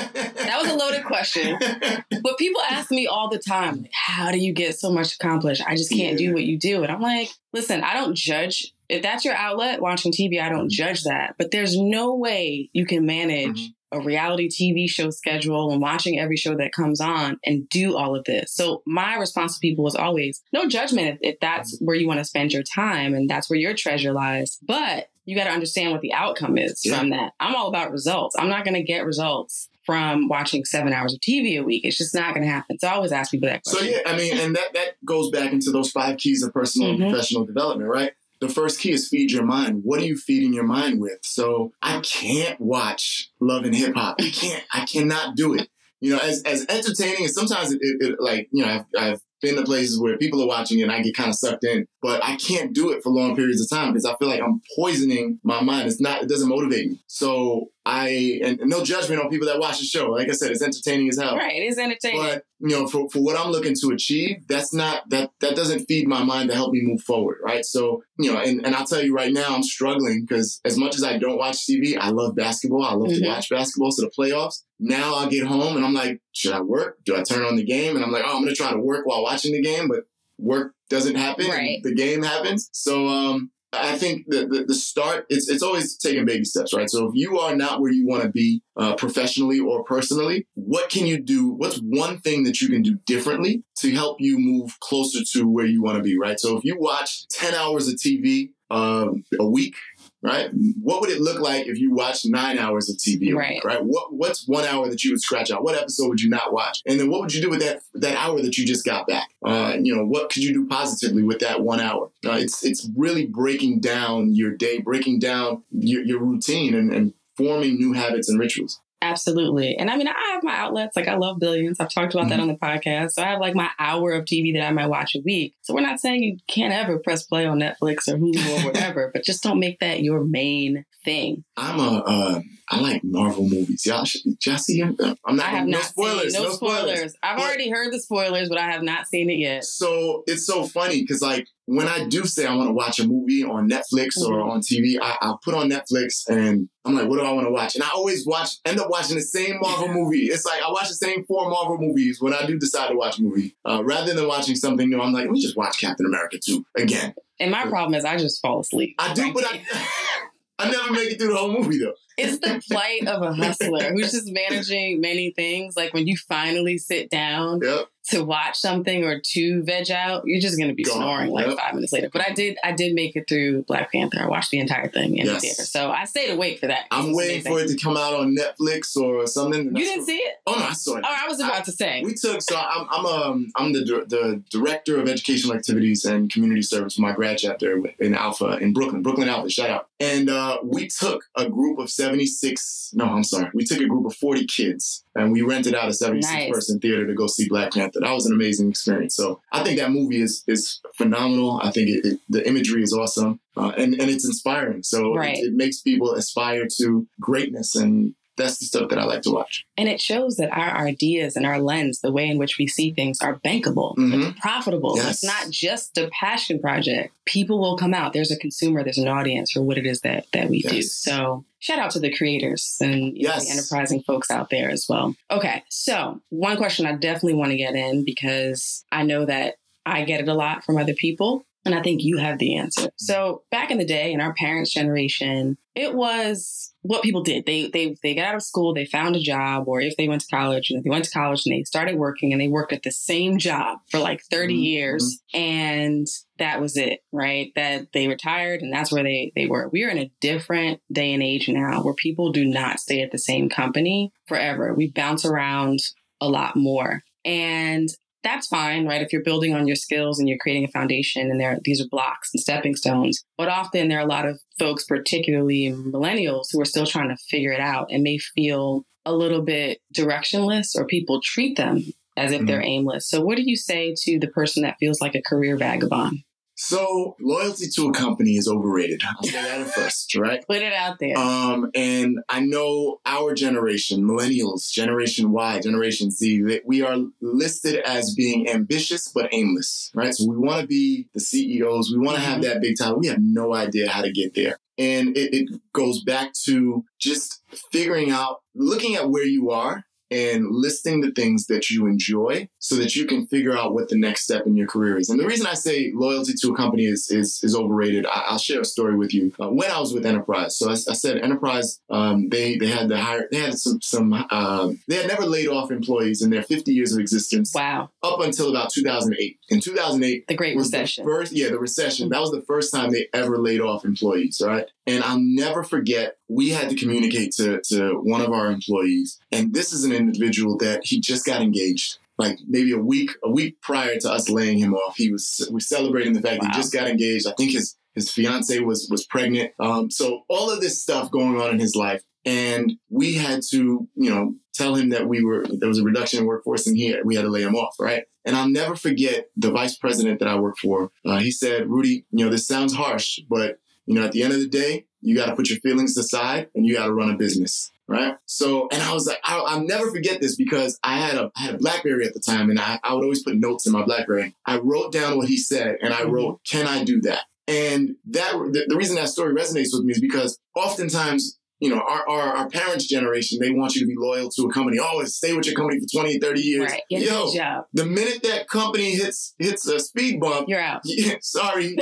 That was a loaded question. But people ask me all the time, like, how do you get so much accomplished? I just can't do what you do. And I'm like, listen, I don't judge If that's your outlet, watching TV, I don't judge that. But there's no way you can manage mm-hmm. a reality TV show schedule and watching every show that comes on and do all of this. So my response to people was always no judgment if, if that's where you want to spend your time and that's where your treasure lies. But you got to understand what the outcome is yeah. from that. I'm all about results. I'm not going to get results from watching seven hours of TV a week. It's just not going to happen. So I always ask people that question. So yeah, I mean, and that that goes back into those five keys of personal mm-hmm. and professional development, right? The first key is feed your mind. What are you feeding your mind with? So I can't watch Love and Hip Hop. I can't. I cannot do it. You know, as as entertaining as sometimes it, it, it like you know I've, I've been to places where people are watching and I get kind of sucked in, but I can't do it for long periods of time because I feel like I'm poisoning my mind. It's not, it doesn't motivate me. So I, and no judgment on people that watch the show. Like I said, it's entertaining as hell. Right. It is entertaining. But, you know, for, for what I'm looking to achieve, that's not, that, that doesn't feed my mind to help me move forward. Right. So, you know, and, and I'll tell you right now, I'm struggling because as much as I don't watch TV, I love basketball. I love mm-hmm. to watch basketball. So the playoffs, now I get home and I'm like, should I work? Do I turn on the game? And I'm like, oh, I'm going to try to work while watching the game, but work doesn't happen. Right. The game happens. So, um, I think the, the, the, start, it's, it's always taking baby steps, right? So if you are not where you want to be uh, professionally or personally, what can you do? What's one thing that you can do differently to help you move closer to where you want to be, right? So if you watch 10 hours of TV um, a week, right? What would it look like if you watched nine hours of TV? Right. Week, right. What What's one hour that you would scratch out? What episode would you not watch? And then what would you do with that that hour that you just got back? Uh, you know, what could you do positively with that one hour? Uh, it's it's really breaking down your day, breaking down your, your routine, and, and forming new habits and rituals. Absolutely. And I mean, I have my outlets. Like, I love billions. I've talked about mm-hmm. that on the podcast. So I have like my hour of TV that I might watch a week. So we're not saying you can't ever press play on Netflix or Hulu or whatever, but just don't make that your main thing. I'm a, uh, I like Marvel movies. Y'all, y'all see him? I'm not. I have no not spoilers. Seen, no, no spoilers. spoilers. I've but, already heard the spoilers, but I have not seen it yet. So it's so funny because like when I do say I want to watch a movie on Netflix mm-hmm. or on TV, I, I'll put on Netflix and I'm like, what do I want to watch? And I always watch, end up watching the same Marvel movie. It's like I watch the same four Marvel movies when I do decide to watch a movie. Uh, rather than watching something new, I'm like, let me just watch Captain America 2 again. And my problem is I just fall asleep. I do, but I, I never make it through the whole movie though. It's the plight of a hustler who's just managing many things. Like when you finally sit down yep to watch something or to veg out, you're just gonna be Gone. snoring like yep. five minutes later. But I did I did make it through Black Panther. I watched the entire thing in yes. the theater. So I stayed awake for that. I'm waiting for it to come out on Netflix or something. You didn't see it? Oh no, I saw it. Oh, I was about I, to say. We took so I'm I'm um I'm the the director of educational activities and community service for my grad chapter in Alpha in Brooklyn, Brooklyn Alpha. Shout out. And uh, we took a group of 76. No, I'm sorry. We took a group of 40 kids and we rented out a 76 nice. person theater to go see Black Panther. That was an amazing experience. So I think that movie is is phenomenal. I think it, it, the imagery is awesome, uh, and and it's inspiring. So right. it, it, makes people aspire to greatness and that's the stuff that I like to watch. And it shows that our ideas and our lens, the way in which we see things, are bankable, mm-hmm. profitable. Yes. It's not just a passion project. People will come out. There's a consumer, there's an audience for what it is that that we yes. do. So shout out to the creators and yes. know, the enterprising folks out there as well. Okay, so one question I definitely want to get in because I know that I get it a lot from other people. And I think you have the answer. So back in the day, in our parents' generation, it was what people did. They they they got out of school, they found a job, or if they went to college, and if they went to college and they started working and they worked at the same job for like 30 mm-hmm. years, and that was it, right? That they retired and that's where they they were. We are in a different day and age now where people do not stay at the same company forever. We bounce around a lot more. And that's fine, right? If you're building on your skills and you're creating a foundation and there these are blocks and stepping stones. But often there are a lot of folks, particularly millennials, who are still trying to figure it out and may feel a little bit directionless or people treat them as if mm-hmm. they're aimless. So what do you say to the person that feels like a career vagabond? So loyalty to a company is overrated. I'll say that first, right? Put it out there. Um, and I know our generation, millennials, Generation Y, Generation Z, that we are listed as being ambitious but aimless, right? So we want to be the CEOs. We want to have mm-hmm. that big title. We have no idea how to get there. And it, it goes back to just figuring out, looking at where you are and listing the things that you enjoy so that you can figure out what the next step in your career is. And the reason I say loyalty to a company is is, is overrated, I, will share a story with you. Uh, when I was with Enterprise, so I, I said Enterprise, um, they they had the hire, they had some some um, they had never laid off employees in their 50 years of existence. Wow. Up until about 2008. In 2008, the Great Recession. The first, yeah, the recession. That was the first time they ever laid off employees. Right. And I'll never forget, we had to communicate to, to one of our employees. And this is an individual that he just got engaged. Like maybe a week, a week prior to us laying him off, he was we celebrating the fact wow. he just got engaged. I think his his fiance was was pregnant. Um, so all of this stuff going on in his life, and we had to, you know, tell him that we were there was a reduction in workforce, and he we had to lay him off, right? And I'll never forget the vice president that I worked for. Uh, he said, "Rudy, you know, this sounds harsh, but you know, at the end of the day, you got to put your feelings aside and you got to run a business. Right. So, and I was like, I'll, I'll, never forget this because I had a, I had a Blackberry at the time and I, I would always put notes in my Blackberry. I wrote down what he said and I mm-hmm. wrote, can I do that? And that, the, the reason that story resonates with me is because oftentimes you know, our, our, our, parents' generation, they want you to be loyal to a company. Oh, stay with your company for 20, 30 years. Right. Yo, the minute that company hits hits a speed bump, you're out. Yeah, sorry,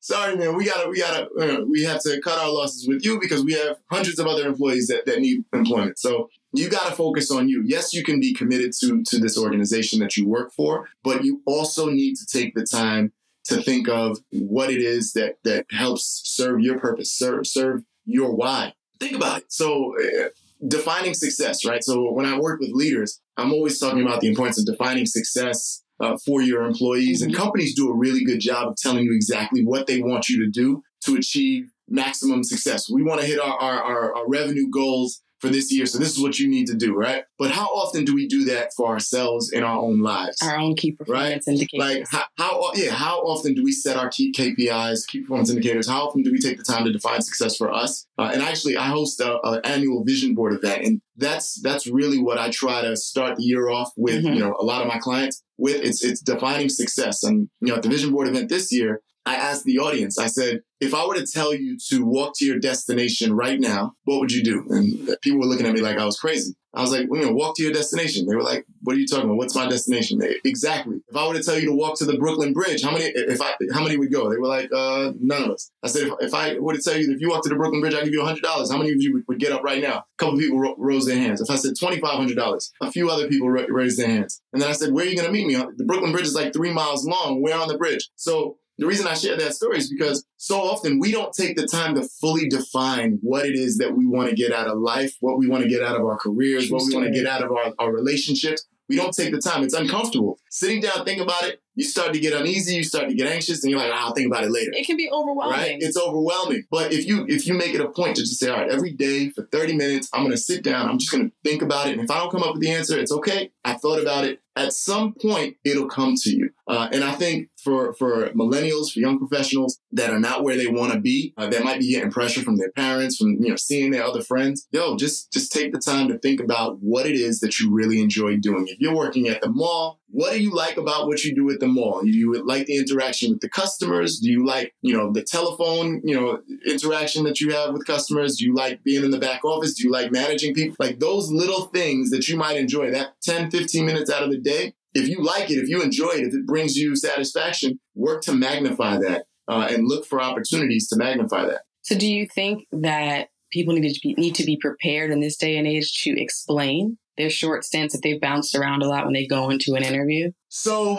sorry, man. We gotta, we gotta, uh, we have to cut our losses with you because we have hundreds of other employees that, that need employment. So you gotta focus on you. Yes, you can be committed to to this organization that you work for, but you also need to take the time to think of what it is that that helps serve your purpose, serve serve your why think about it. So, uh, defining success, right? So, when I work with leaders, I'm always talking about the importance of defining success uh, for your employees. Mm-hmm. And companies do a really good job of telling you exactly what they want you to do to achieve maximum success. We want to hit our, our, our, our revenue goals for this year. So this is what you need to do, right? But how often do we do that for ourselves in our own lives? Our own key performance right? indicators. Like how, how, yeah, how often do we set our key KPIs, key performance indicators? How often do we take the time to define success for us? Uh, and actually, I host an annual vision board event, and that's that's really what I try to start the year off with. Mm-hmm. You know, a lot of my clients with it's it's defining success. And you know, at the vision board event this year, I asked the audience, I said, if I were to tell you to walk to your destination right now, what would you do? And people were looking at me like I was crazy. I was like, well, you know, walk to your destination. They were like, what are you talking about? What's my destination? They, exactly. If I were to tell you to walk to the Brooklyn Bridge, how many, if I, how many would go? They were like, uh, none of us. I said, if, if I were to tell you, if you walk to the Brooklyn Bridge, I give you $100. How many of you would, would get up right now? A couple people ro- rose their hands. If I said $2,500, a few other people ra- raised their hands. And then I said, where are you going to meet me? The Brooklyn Bridge is like three miles long. Where on the bridge? So the reason I share that story is because so often we don't take the time to fully define what it is that we want to get out of life, what we want to get out of our careers, what we want to get out of our, our relationships. We don't take the time. It's uncomfortable. Sitting down, think about it. You start to get uneasy. You start to get anxious, and you're like, "I'll think about it later." It can be overwhelming. Right? It's overwhelming. But if you if you make it a point to just say, "All right, every day for 30 minutes, I'm going to sit down. I'm just going to think about it, and if I don't come up with the answer, it's okay. I thought about it. At some point, it'll come to you." Uh, and I think for for millennials, for young professionals that are not where they want to be, uh, that might be getting pressure from their parents, from you know seeing their other friends. Yo, just just take the time to think about what it is that you really enjoy doing. If you're working at the mall, what do you like about what you do at the mall? Do you like the interaction with the customers? Do you like you know the telephone you know interaction that you have with customers? Do you like being in the back office? Do you like managing people? Like those little things that you might enjoy that 10, 15 minutes out of the day if you like it, if you enjoy it, if it brings you satisfaction, work to magnify that uh, and look for opportunities to magnify that. So, do you think that people need to be, need to be prepared in this day and age to explain their short stints that they've bounced around a lot when they go into an interview? So,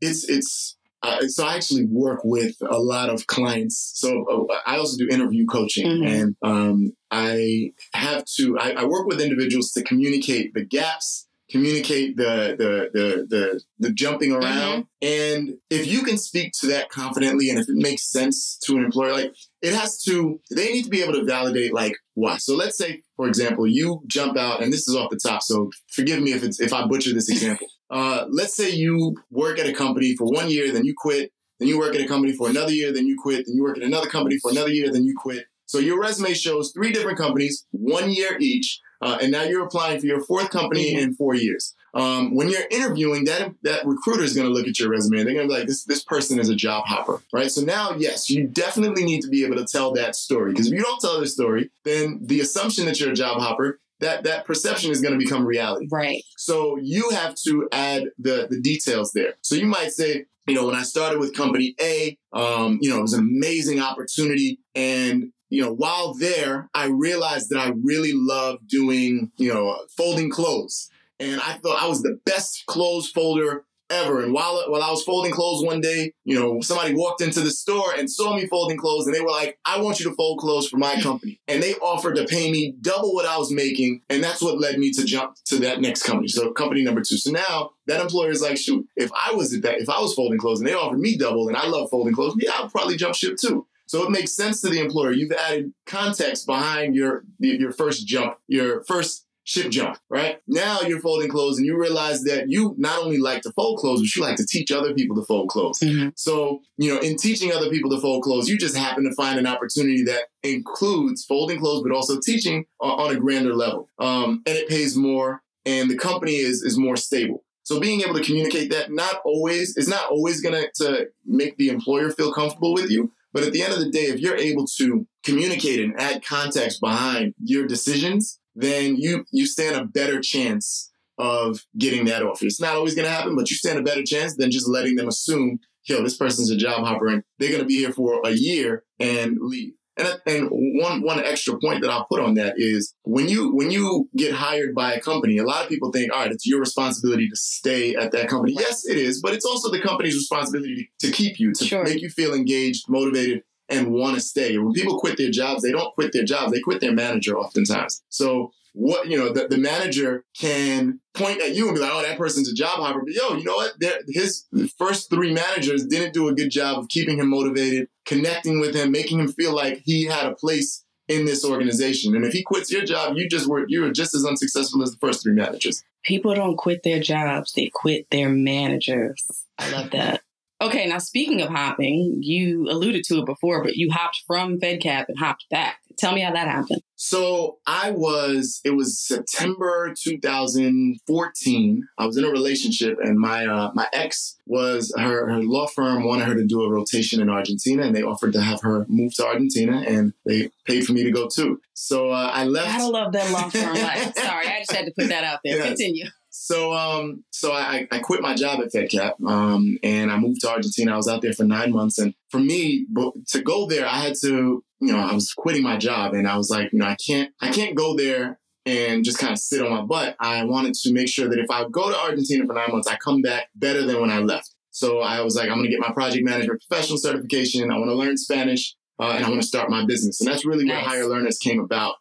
it's it's uh, so I actually work with a lot of clients. So uh, I also do interview coaching, mm-hmm. and um, I have to. I, I work with individuals to communicate the gaps communicate the the the the, the jumping around. Mm-hmm. and if you can speak to that confidently and if it makes sense to an employer like it has to they need to be able to validate like why. So let's say for example you jump out and this is off the top so forgive me if it's if i butcher this example. Uh, let's say you work at a company for one year then you quit. Then you work at a company for another year then you quit. Then you work at another company for another year then you quit. So your resume shows three different companies one year each uh, and now you're applying for your fourth company mm-hmm. in four years. Um, when you're interviewing, that that recruiter is going to look at your resume and they're going to be like, this this person is a job hopper, right? So now, yes, you definitely need to be able to tell that story because if you don't tell the story, then the assumption that you're a job hopper that that perception is going to become reality. Right. So you have to add the the details there. So you might say, you know, when I started with company A, um, you know, it was an amazing opportunity. And, you know, while there, I realized that I really love doing, you know, folding clothes. And I thought I was the best clothes folder ever. And while while I was folding clothes one day, you know, somebody walked into the store and saw me folding clothes, and they were like, "I want you to fold clothes for my company." And they offered to pay me double what I was making, and that's what led me to jump to that next company. So company number two. So now that employer is like, "Shoot, if I was at that, if I was folding clothes and they offered me double, and I love folding clothes, yeah, I'd probably jump ship too." So it makes sense to the employer. You've added context behind your your first jump, your first ship jump, right? Now you're folding clothes and you realize that you not only like to fold clothes, but you like to teach other people to fold clothes. Mm-hmm. So, you know, in teaching other people to fold clothes, you just happen to find an opportunity that includes folding clothes, but also teaching on, a grander level. Um, and it pays more and the company is, is more stable. So being able to communicate that not always is not always going to make the employer feel comfortable with you. But at the end of the day, if you're able to communicate and add context behind your decisions, then you you stand a better chance of getting that offer. It's not always going to happen, but you stand a better chance than just letting them assume, yo, this person's a job hopper and they're going to be here for a year and leave. And, and one one extra point that I'll put on that is when you when you get hired by a company, a lot of people think, all right, it's your responsibility to stay at that company. Yes, it is, but it's also the company's responsibility to keep you, to sure. make you feel engaged, motivated, and want to stay. When people quit their jobs, they don't quit their jobs, they quit their manager oftentimes. So what you know, the, the manager can point at you and be like, "Oh, that person's a job hopper." But yo, you know what? They're, his first three managers didn't do a good job of keeping him motivated, connecting with him, making him feel like he had a place in this organization. And if he quits your job, you just were you were just as unsuccessful as the first three managers. People don't quit their jobs; they quit their managers. I love that. Okay, now speaking of hopping, you alluded to it before, but you hopped from FedCap and hopped back. Tell me how that happened. So I was, it was September 2014. I was in a relationship and my, uh, my ex was her, her law firm wanted her to do a rotation in Argentina and they offered to have her move to Argentina and they paid for me to go too. So uh, I left. I don't love that law firm life. Sorry, I just had to put that out there. Yes. Continue. So, um, so I, I quit my job at FedCap, um, and I moved to Argentina. I was out there for nine months, and for me, to go there, I had to, you know, I was quitting my job, and I was like, you know, I can't, I can't go there and just kind of sit on my butt. I wanted to make sure that if I go to Argentina for nine months, I come back better than when I left. So I was like, I'm going to get my project management professional certification. I want to learn Spanish, uh, and I want to start my business. And that's really nice. where Hire Learners came about.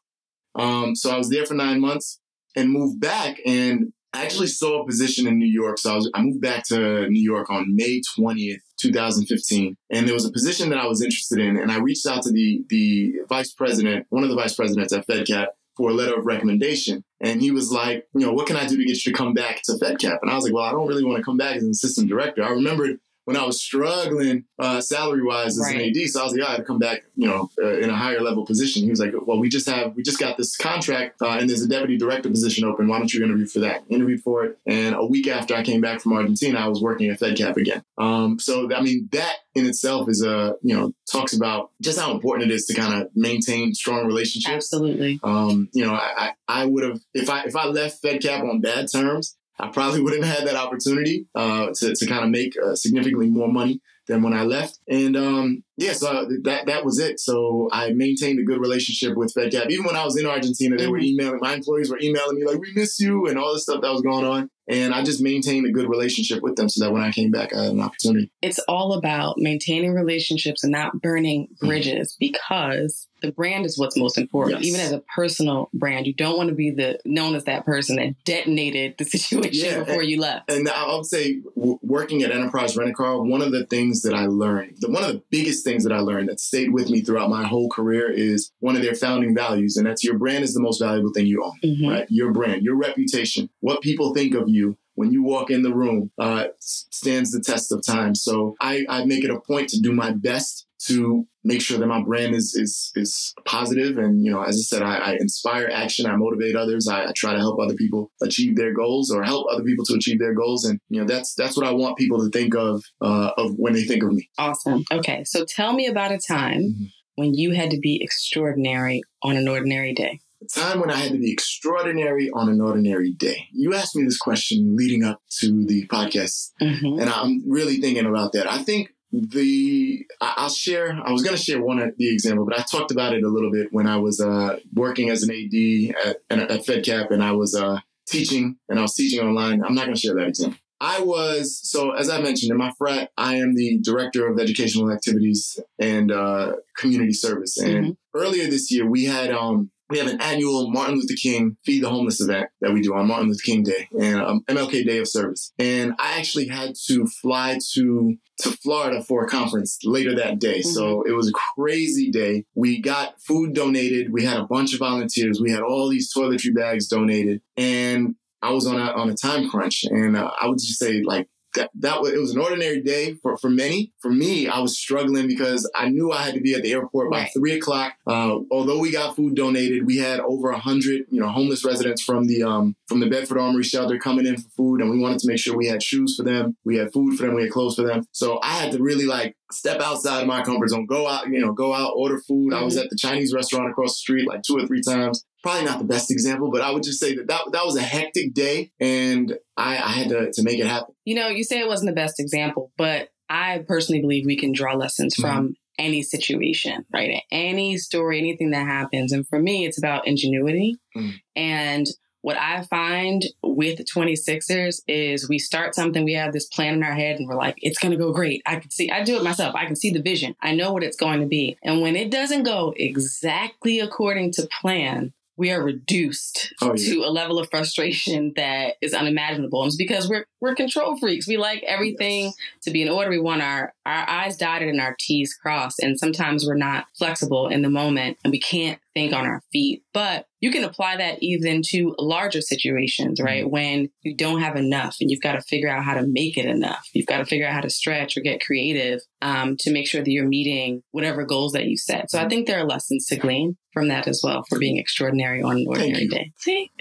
Um, so I was there for nine months and moved back, and I actually saw a position in New York. So I, was, I moved back to New York on May 20th, 2015. And there was a position that I was interested in. And I reached out to the, the vice president, one of the vice presidents at FedCap for a letter of recommendation. And he was like, you know, what can I do to get you to come back to FedCap? And I was like, well, I don't really want to come back as an assistant director. I remembered when I was struggling uh, salary wise as right. an AD. So I was like, I had to come back, you know, uh, in a higher level position. He was like, well, we just have, we just got this contract uh, and there's a deputy director position open. Why don't you interview for that? Interviewed for it. And a week after I came back from Argentina, I was working at FedCap again. Um, so, I mean, that in itself is a, you know, talks about just how important it is to kind of maintain strong relationships. Absolutely. Um, you know, I, I would have, if I, if I left FedCap on bad terms, I probably wouldn't have had that opportunity uh, to, to kind of make uh, significantly more money than when I left. And um, yeah, so that that was it. So I maintained a good relationship with FedCap. Even when I was in Argentina, they mm-hmm. were emailing, my employees were emailing me like, we miss you and all this stuff that was going on. And I just maintained a good relationship with them so that when I came back, I had an opportunity. It's all about maintaining relationships and not burning bridges mm-hmm. because the brand is what's most important. Yes. Even as a personal brand, you don't want to be the known as that person that detonated the situation yeah, before and, you left. And I would say, w- working at Enterprise Rent a Car, one of the things that I learned, the, one of the biggest things that I learned that stayed with me throughout my whole career is one of their founding values, and that's your brand is the most valuable thing you own. Mm-hmm. Right, your brand, your reputation, what people think of you when you walk in the room uh, stands the test of time. So I, I make it a point to do my best to make sure that my brand is is is positive. And you know as i said i, I inspire action. I motivate others. I, I, try to help other people achieve their goals or help other people to achieve their goals. And you know that's that's what i want people to think of uh, of when they think of me. Awesome. Okay. So tell me about a time mm-hmm. when you had to be extraordinary on an ordinary day. A time when I had to be extraordinary on an ordinary day. You asked me this question leading up to the podcast, mm-hmm. and I'm really thinking about that. I think the I'll share. I was going to share one of the example, but I talked about it a little bit when I was uh, working as an AD at, at FedCap, and I was uh, teaching, and I was teaching online. I'm not going to share that example. I was so as I mentioned in my frat, I am the director of educational activities and uh, community service. And mm-hmm. earlier this year, we had um, we have an annual Martin Luther King Feed the Homeless event that we do on Martin Luther King Day and um, MLK Day of Service. And I actually had to fly to to Florida for a conference later that day. Mm-hmm. So it was a crazy day. We got food donated. We had a bunch of volunteers. We had all these toiletry bags donated, and I was on a on a time crunch, and uh, I would just say like that, that was, it was an ordinary day for, for many. For me, I was struggling because I knew I had to be at the airport by right. three o'clock. Uh, although we got food donated, we had over a hundred, you know, homeless residents from the, um, from the Bedford Armory shelter coming in for food. And we wanted to make sure we had shoes for them. We had food for them. We had clothes for them. So I had to really like step outside of my comfort zone, go out, you know, go out, order food. Mm-hmm. I was at the Chinese restaurant across the street like two or three times probably not the best example, but I would just say that that, that was a hectic day and I, I had to, to make it happen. You know, you say it wasn't the best example, but I personally believe we can draw lessons mm-hmm. from any situation, right? Any story, anything that happens. And for me, it's about ingenuity. Mm. And what I find with 26ers is we start something, we have this plan in our head, and we're like, it's going to go great. I can see, I do it myself. I can see the vision. I know what it's going to be. And when it doesn't go exactly according to plan, we are reduced oh, yeah. to a level of frustration that is unimaginable. And it's because we're we're control freaks. We like everything yes. to be in order. We want our our I's dotted and our T's crossed. And sometimes we're not flexible in the moment and we can't think on our feet. But you can apply that even to larger situations, right? Mm-hmm. When you don't have enough and you've got to figure out how to make it enough. You've got to figure out how to stretch or get creative um, to make sure that you're meeting whatever goals that you set. So I think there are lessons to glean from that as well for being extraordinary on an ordinary day. See,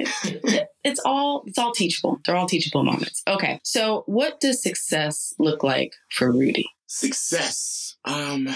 it's all it's all teachable. They're all teachable moments. Okay, so what does success look like for Rudy? Success. Um,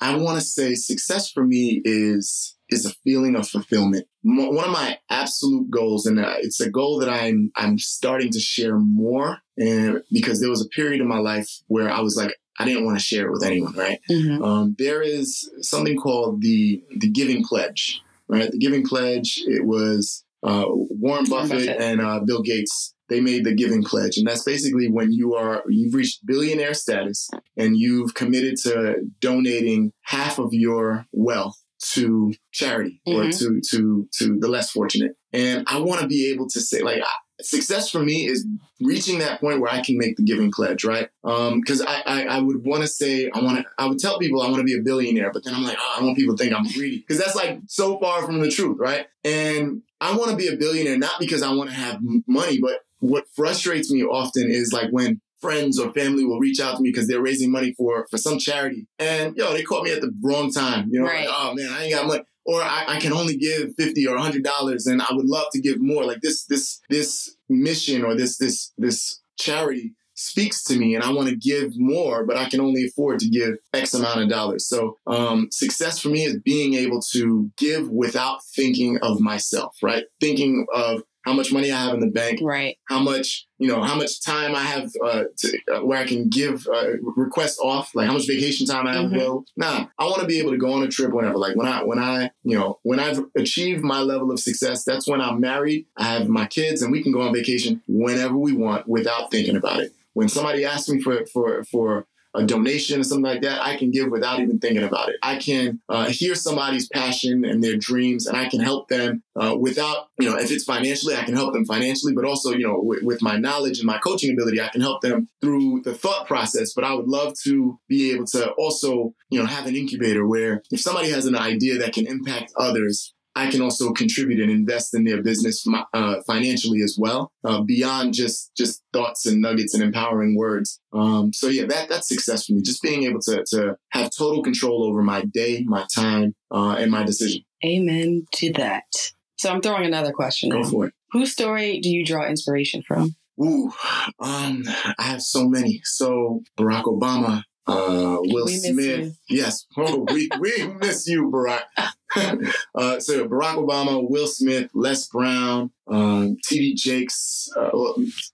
I want to say success for me is is a feeling of fulfillment. One of my absolute goals, and uh, it's a goal that I'm I'm starting to share more, and because there was a period in my life where I was like, I didn't want to share it with anyone, right? Mm-hmm. Um, there is something called the the Giving Pledge, right? The Giving Pledge. It was uh, Warren Buffett, Buffett. and uh, Bill Gates. They made the Giving Pledge, and that's basically when you are you've reached billionaire status and you've committed to donating half of your wealth to charity mm-hmm. or to to to the less fortunate. And I want to be able to say like success for me is reaching that point where I can make the giving pledge, right? Because um, I, I, I would want to say I want to I would tell people I want to be a billionaire, but then I'm like, oh, I want people to think I'm greedy because that's like so far from the truth, right? And I want to be a billionaire not because I want to have money, but what frustrates me often is like when friends or family will reach out to me because they're raising money for for some charity, and yo, they caught me at the wrong time. You know, right. like, oh man, I ain't got money or I, I, can only give 50 or 100 dollars and i would love to give more like this this this mission or this this this charity speaks to me and i want to give more but i can only afford to give x amount of dollars so um, success for me is being able to give without thinking of myself right thinking of how much money I have in the bank, right? How much, you know, how much time I have uh, to, uh, where I can give uh, request off, like how much vacation time I have mm-hmm. available. Nah, I want to be able to go on a trip whenever. Like when I, when I, you know, when I've achieved my level of success, that's when I'm married. I have my kids, and we can go on vacation whenever we want without thinking about it. When somebody asks me for for for a donation or something like that, I can give without even thinking about it. I can uh, hear somebody's passion and their dreams, and I can help them uh, without, you know, if it's financially, I can help them financially, but also, you know, w- with my knowledge and my coaching ability, I can help them through the thought process. But I would love to be able to also, you know, have an incubator where if somebody has an idea that can impact others, I can also contribute and invest in their business uh, financially as well, uh, beyond just just thoughts and nuggets and empowering words. Um, so yeah, that that's success for me. Just being able to to have total control over my day, my time, uh, and my decision. Amen to that. So I'm throwing another question. Go for it. Whose story do you draw inspiration from? Ooh, um, I have so many. So Barack Obama, uh, Will Smith. Yes. Oh, we, we miss you, Barack. uh, so Barack Obama, Will Smith, Les Brown, um, T.D. Jakes, uh,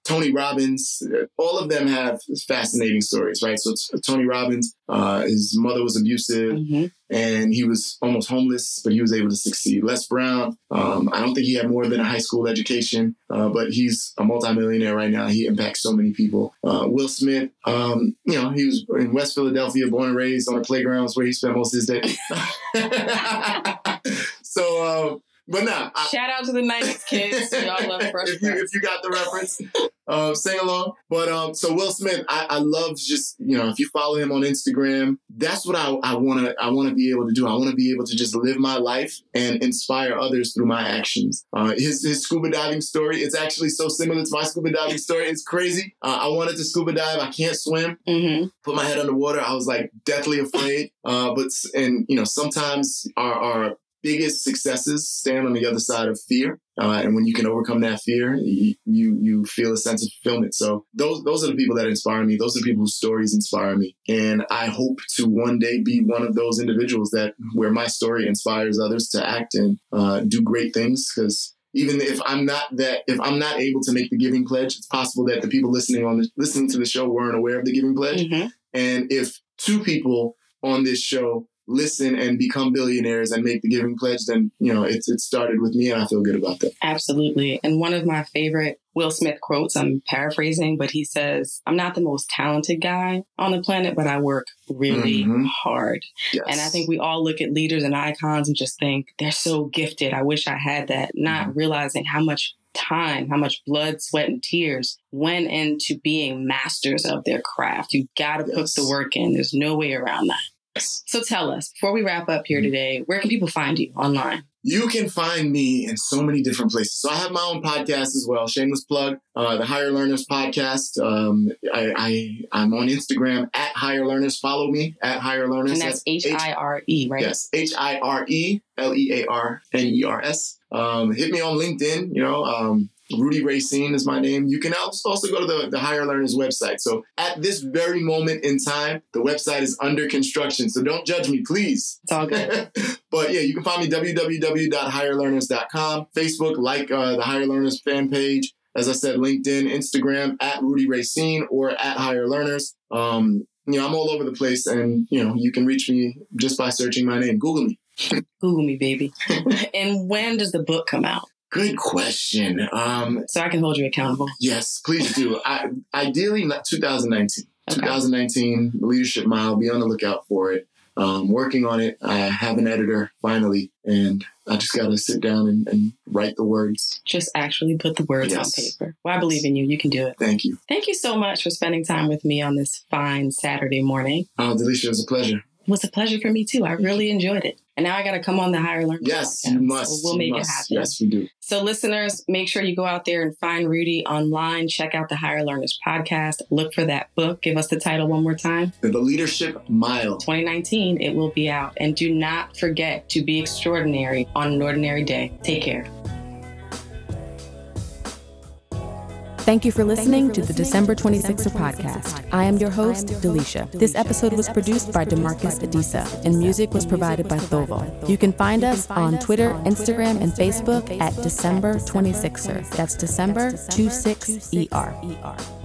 Tony Robbins, all of them have fascinating stories, right? So t- Tony Robbins, uh, his mother was abusive Mm-hmm. and he was almost homeless, but he was able to succeed. Les Brown, um, I don't think he had more than a high school education, uh, but he's a multimillionaire right now. He impacts so many people. Uh, Will Smith, um, you know, he was in West Philadelphia, born and raised on the playgrounds where he spent most of his day. so, um, but nah, I, Shout out to the 90s kids. Y'all love Fresh if you if you got the reference, uh, sing along. But um, so Will Smith, I, I love just you know if you follow him on Instagram, that's what I I want to I want to be able to do. I want to be able to just live my life and inspire others through my actions. Uh, his his scuba diving story, it's actually so similar to my scuba diving story. It's crazy. Uh, I wanted to scuba dive. I can't swim Mm-hmm. put my head underwater. I was like deathly afraid. Uh, but and you know sometimes our our biggest successes stand on the other side of fear. Uh, and when you can overcome that fear, you, you you feel a sense of fulfillment. So those those are the people that inspire me. Those are the people whose stories inspire me. And I hope to one day be one of those individuals that where my story inspires others to act and uh, do great things. Because even if I'm not that, if I'm not able to make the Giving Pledge, it's possible that the people listening on the, listening to the show weren't aware of the Giving Pledge. Mm-hmm. And if two people on this show listen and become billionaires and make the giving pledge, then you know it's it started with me, and I feel good about that. Absolutely. And one of my favorite Will Smith quotes, I'm paraphrasing, but he says, I'm not the most talented guy on the planet, but I work really Mhm. hard. Yes. And I think we all look at leaders and icons and just think they're so gifted. I wish I had that, not realizing how much time, how much blood, sweat, and tears went into being masters of their craft. You got to put the work in. There's no way around that. So tell us, before we wrap up here today, where can people find you online? You can find me in so many different places. So I have my own podcast as well. Shameless plug, uh, the Hire Learners podcast. Um, I, I I'm on Instagram at Hire Learners. Follow me at Hire Learners. And that's H I R E, right? Yes, H I R E L E A R N E R S. Um, hit me on LinkedIn. You know, um, Rudy Racine is my name. You can also go to the, the Hire Learners website. So at this very moment in time, the website is under construction. So don't judge me, please. It's all good. but yeah, you can find me www.hirelearners.com, Facebook, like uh, the Hire Learners fan page. As I said, LinkedIn, Instagram at Rudy Racine or at Hire Learners. Um, you know, I'm all over the place, and you know, you can reach me just by searching my name. Google me. Google me, baby. and when does the book come out? Good question. Um, So I can hold you accountable. yes, please do. I, ideally, not 2019. Okay. 2019, Leadership Mile. Be on the lookout for it. Um, working on it. I have an editor finally, and I just got to sit down and, and write the words. Just actually put the words Yes. on paper. Well, I believe in you. You can do it. Thank you. Thank you so much for spending time with me on this fine Saturday morning. Oh, Delisha, it was a pleasure. It was a pleasure for me too. I really enjoyed it. And now I got to come on the Higher Learning. Yes, podcast. you So must. we'll make must. it happen. Yes, we do. So, listeners, make sure you go out there and find Rudy online. Check out the Hire Learners podcast. Look for that book. Give us the title one more time. The Leadership Mile. 2019, it will be out. And do not forget to be extraordinary on an ordinary day. Take care. Thank you for listening to the December 26er podcast. I am your host, Delisha. This episode was produced by Demarcus Adisa, and music was provided by Thovo. You can find us on Twitter, Instagram, and Facebook at December 26er. That's December 26ER.